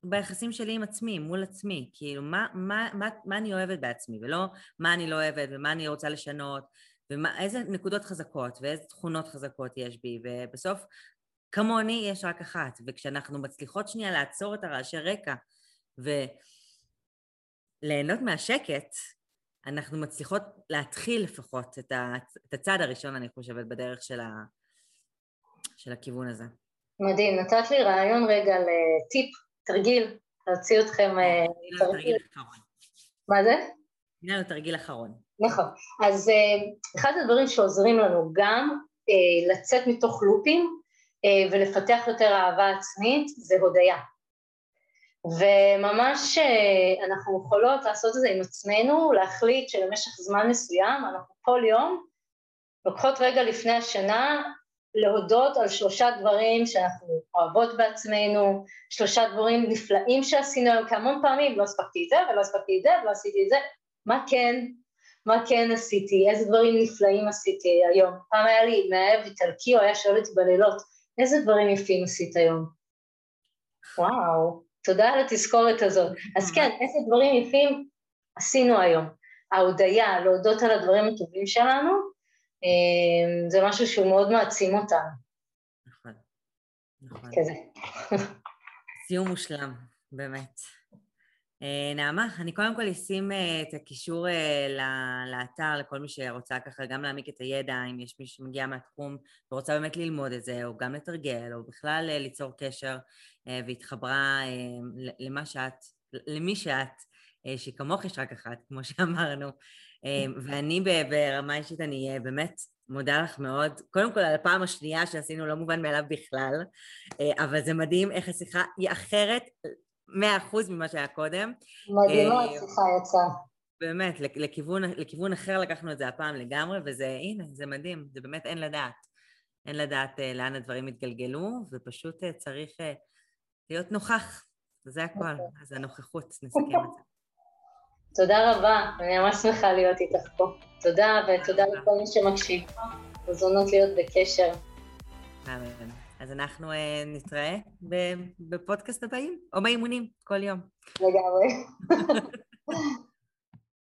ביחסים שלי עם עצמי, מול עצמי, כאילו מה, מה, מה, מה אני אוהבת בעצמי ולא מה אני לא אוהבת ומה אני רוצה לשנות ואיזה נקודות חזקות ואיזה תכונות חזקות יש בי, ובסוף כמוני יש רק אחת, וכשאנחנו מצליחות שנייה לעצור את הרעשי רקע וליהנות מהשקט, אנחנו מצליחות להתחיל לפחות את, הצעד הראשון, אני חושבת, בדרך של, ה, של הכיוון הזה. מדהים, נתת לי רעיון רגע לטיפ, תרגיל, להוציא אתכם... אה, תרגיל אחרון. מה זה? הנה לנו תרגיל אחרון. נכון. אז אה, אחד הדברים שעוזרים לנו גם אה, לצאת מתוך לופים ולפתח יותר אהבה עצמית זה הודיה. וממש אנחנו יכולות לעשות את זה עם עצמנו, להחליט שלמשך זמן מסוים אנחנו כל יום לוקחות רגע לפני השנה להודות על שלושה דברים שאנחנו אוהבות בעצמנו, שלושה דברים נפלאים שעשינו היום, כי המון פעמים לא הספקתי את זה ולא הספקתי את זה ולא עשיתי את זה, מה כן, מה כן עשיתי, איזה דברים נפלאים עשיתי היום. פעם היה לי מאהב איטלקי, הוא היה שואל אותי בלילות, איזה דברים יפים עשית היום? וואו, תודה על התזכורת הזאת. אז כן, איזה דברים יפים עשינו היום. ההודיה, להודות על הדברים הטובים שלנו, זה משהו שהוא מאוד מעצים אותנו. נכון, נכון. כזה. סיום מושלם, באמת. אה, נעמה, אני קודם כל אשים אה, את הקישור אה, לאתר לכל מי שרוצה ככה גם להעמיק את הידע, אם יש מישהו שמגיע מהתחום ורוצה באמת ללמוד את זה, או גם לתרגל, או בכלל ליצור קשר והתחברה למה שאת, למי שאת, שכמוך יש רק אחת, כמו שאמרנו. ואני ברמה אישית, אני באמת מודה לך מאוד. קודם כל על הפעם השנייה שעשינו לא מובן מאליו בכלל, אבל זה מדהים איך השיחה היא אחרת מאה אחוז ממה שהיה קודם. מדהימה אה, השיחה יצאה. באמת, לכיוון, לכיוון אחר לקחנו את זה הפעם לגמרי, וזה, הנה, זה מדהים, זה באמת אין לדעת. אין לדעת לאן הדברים יתגלגלו, ופשוט צריך להיות נוכח, זה הכל. אוקיי. אז הנוכחות, נסכם את זה. תודה רבה, אני ממש שמחה להיות איתך פה. תודה, ותודה לכל מי שמקשיב. מזונות להיות בקשר. אמן. אז אנחנו אה, נתראה בפודקאסט הבאים, או באימונים, כל יום. לגמרי.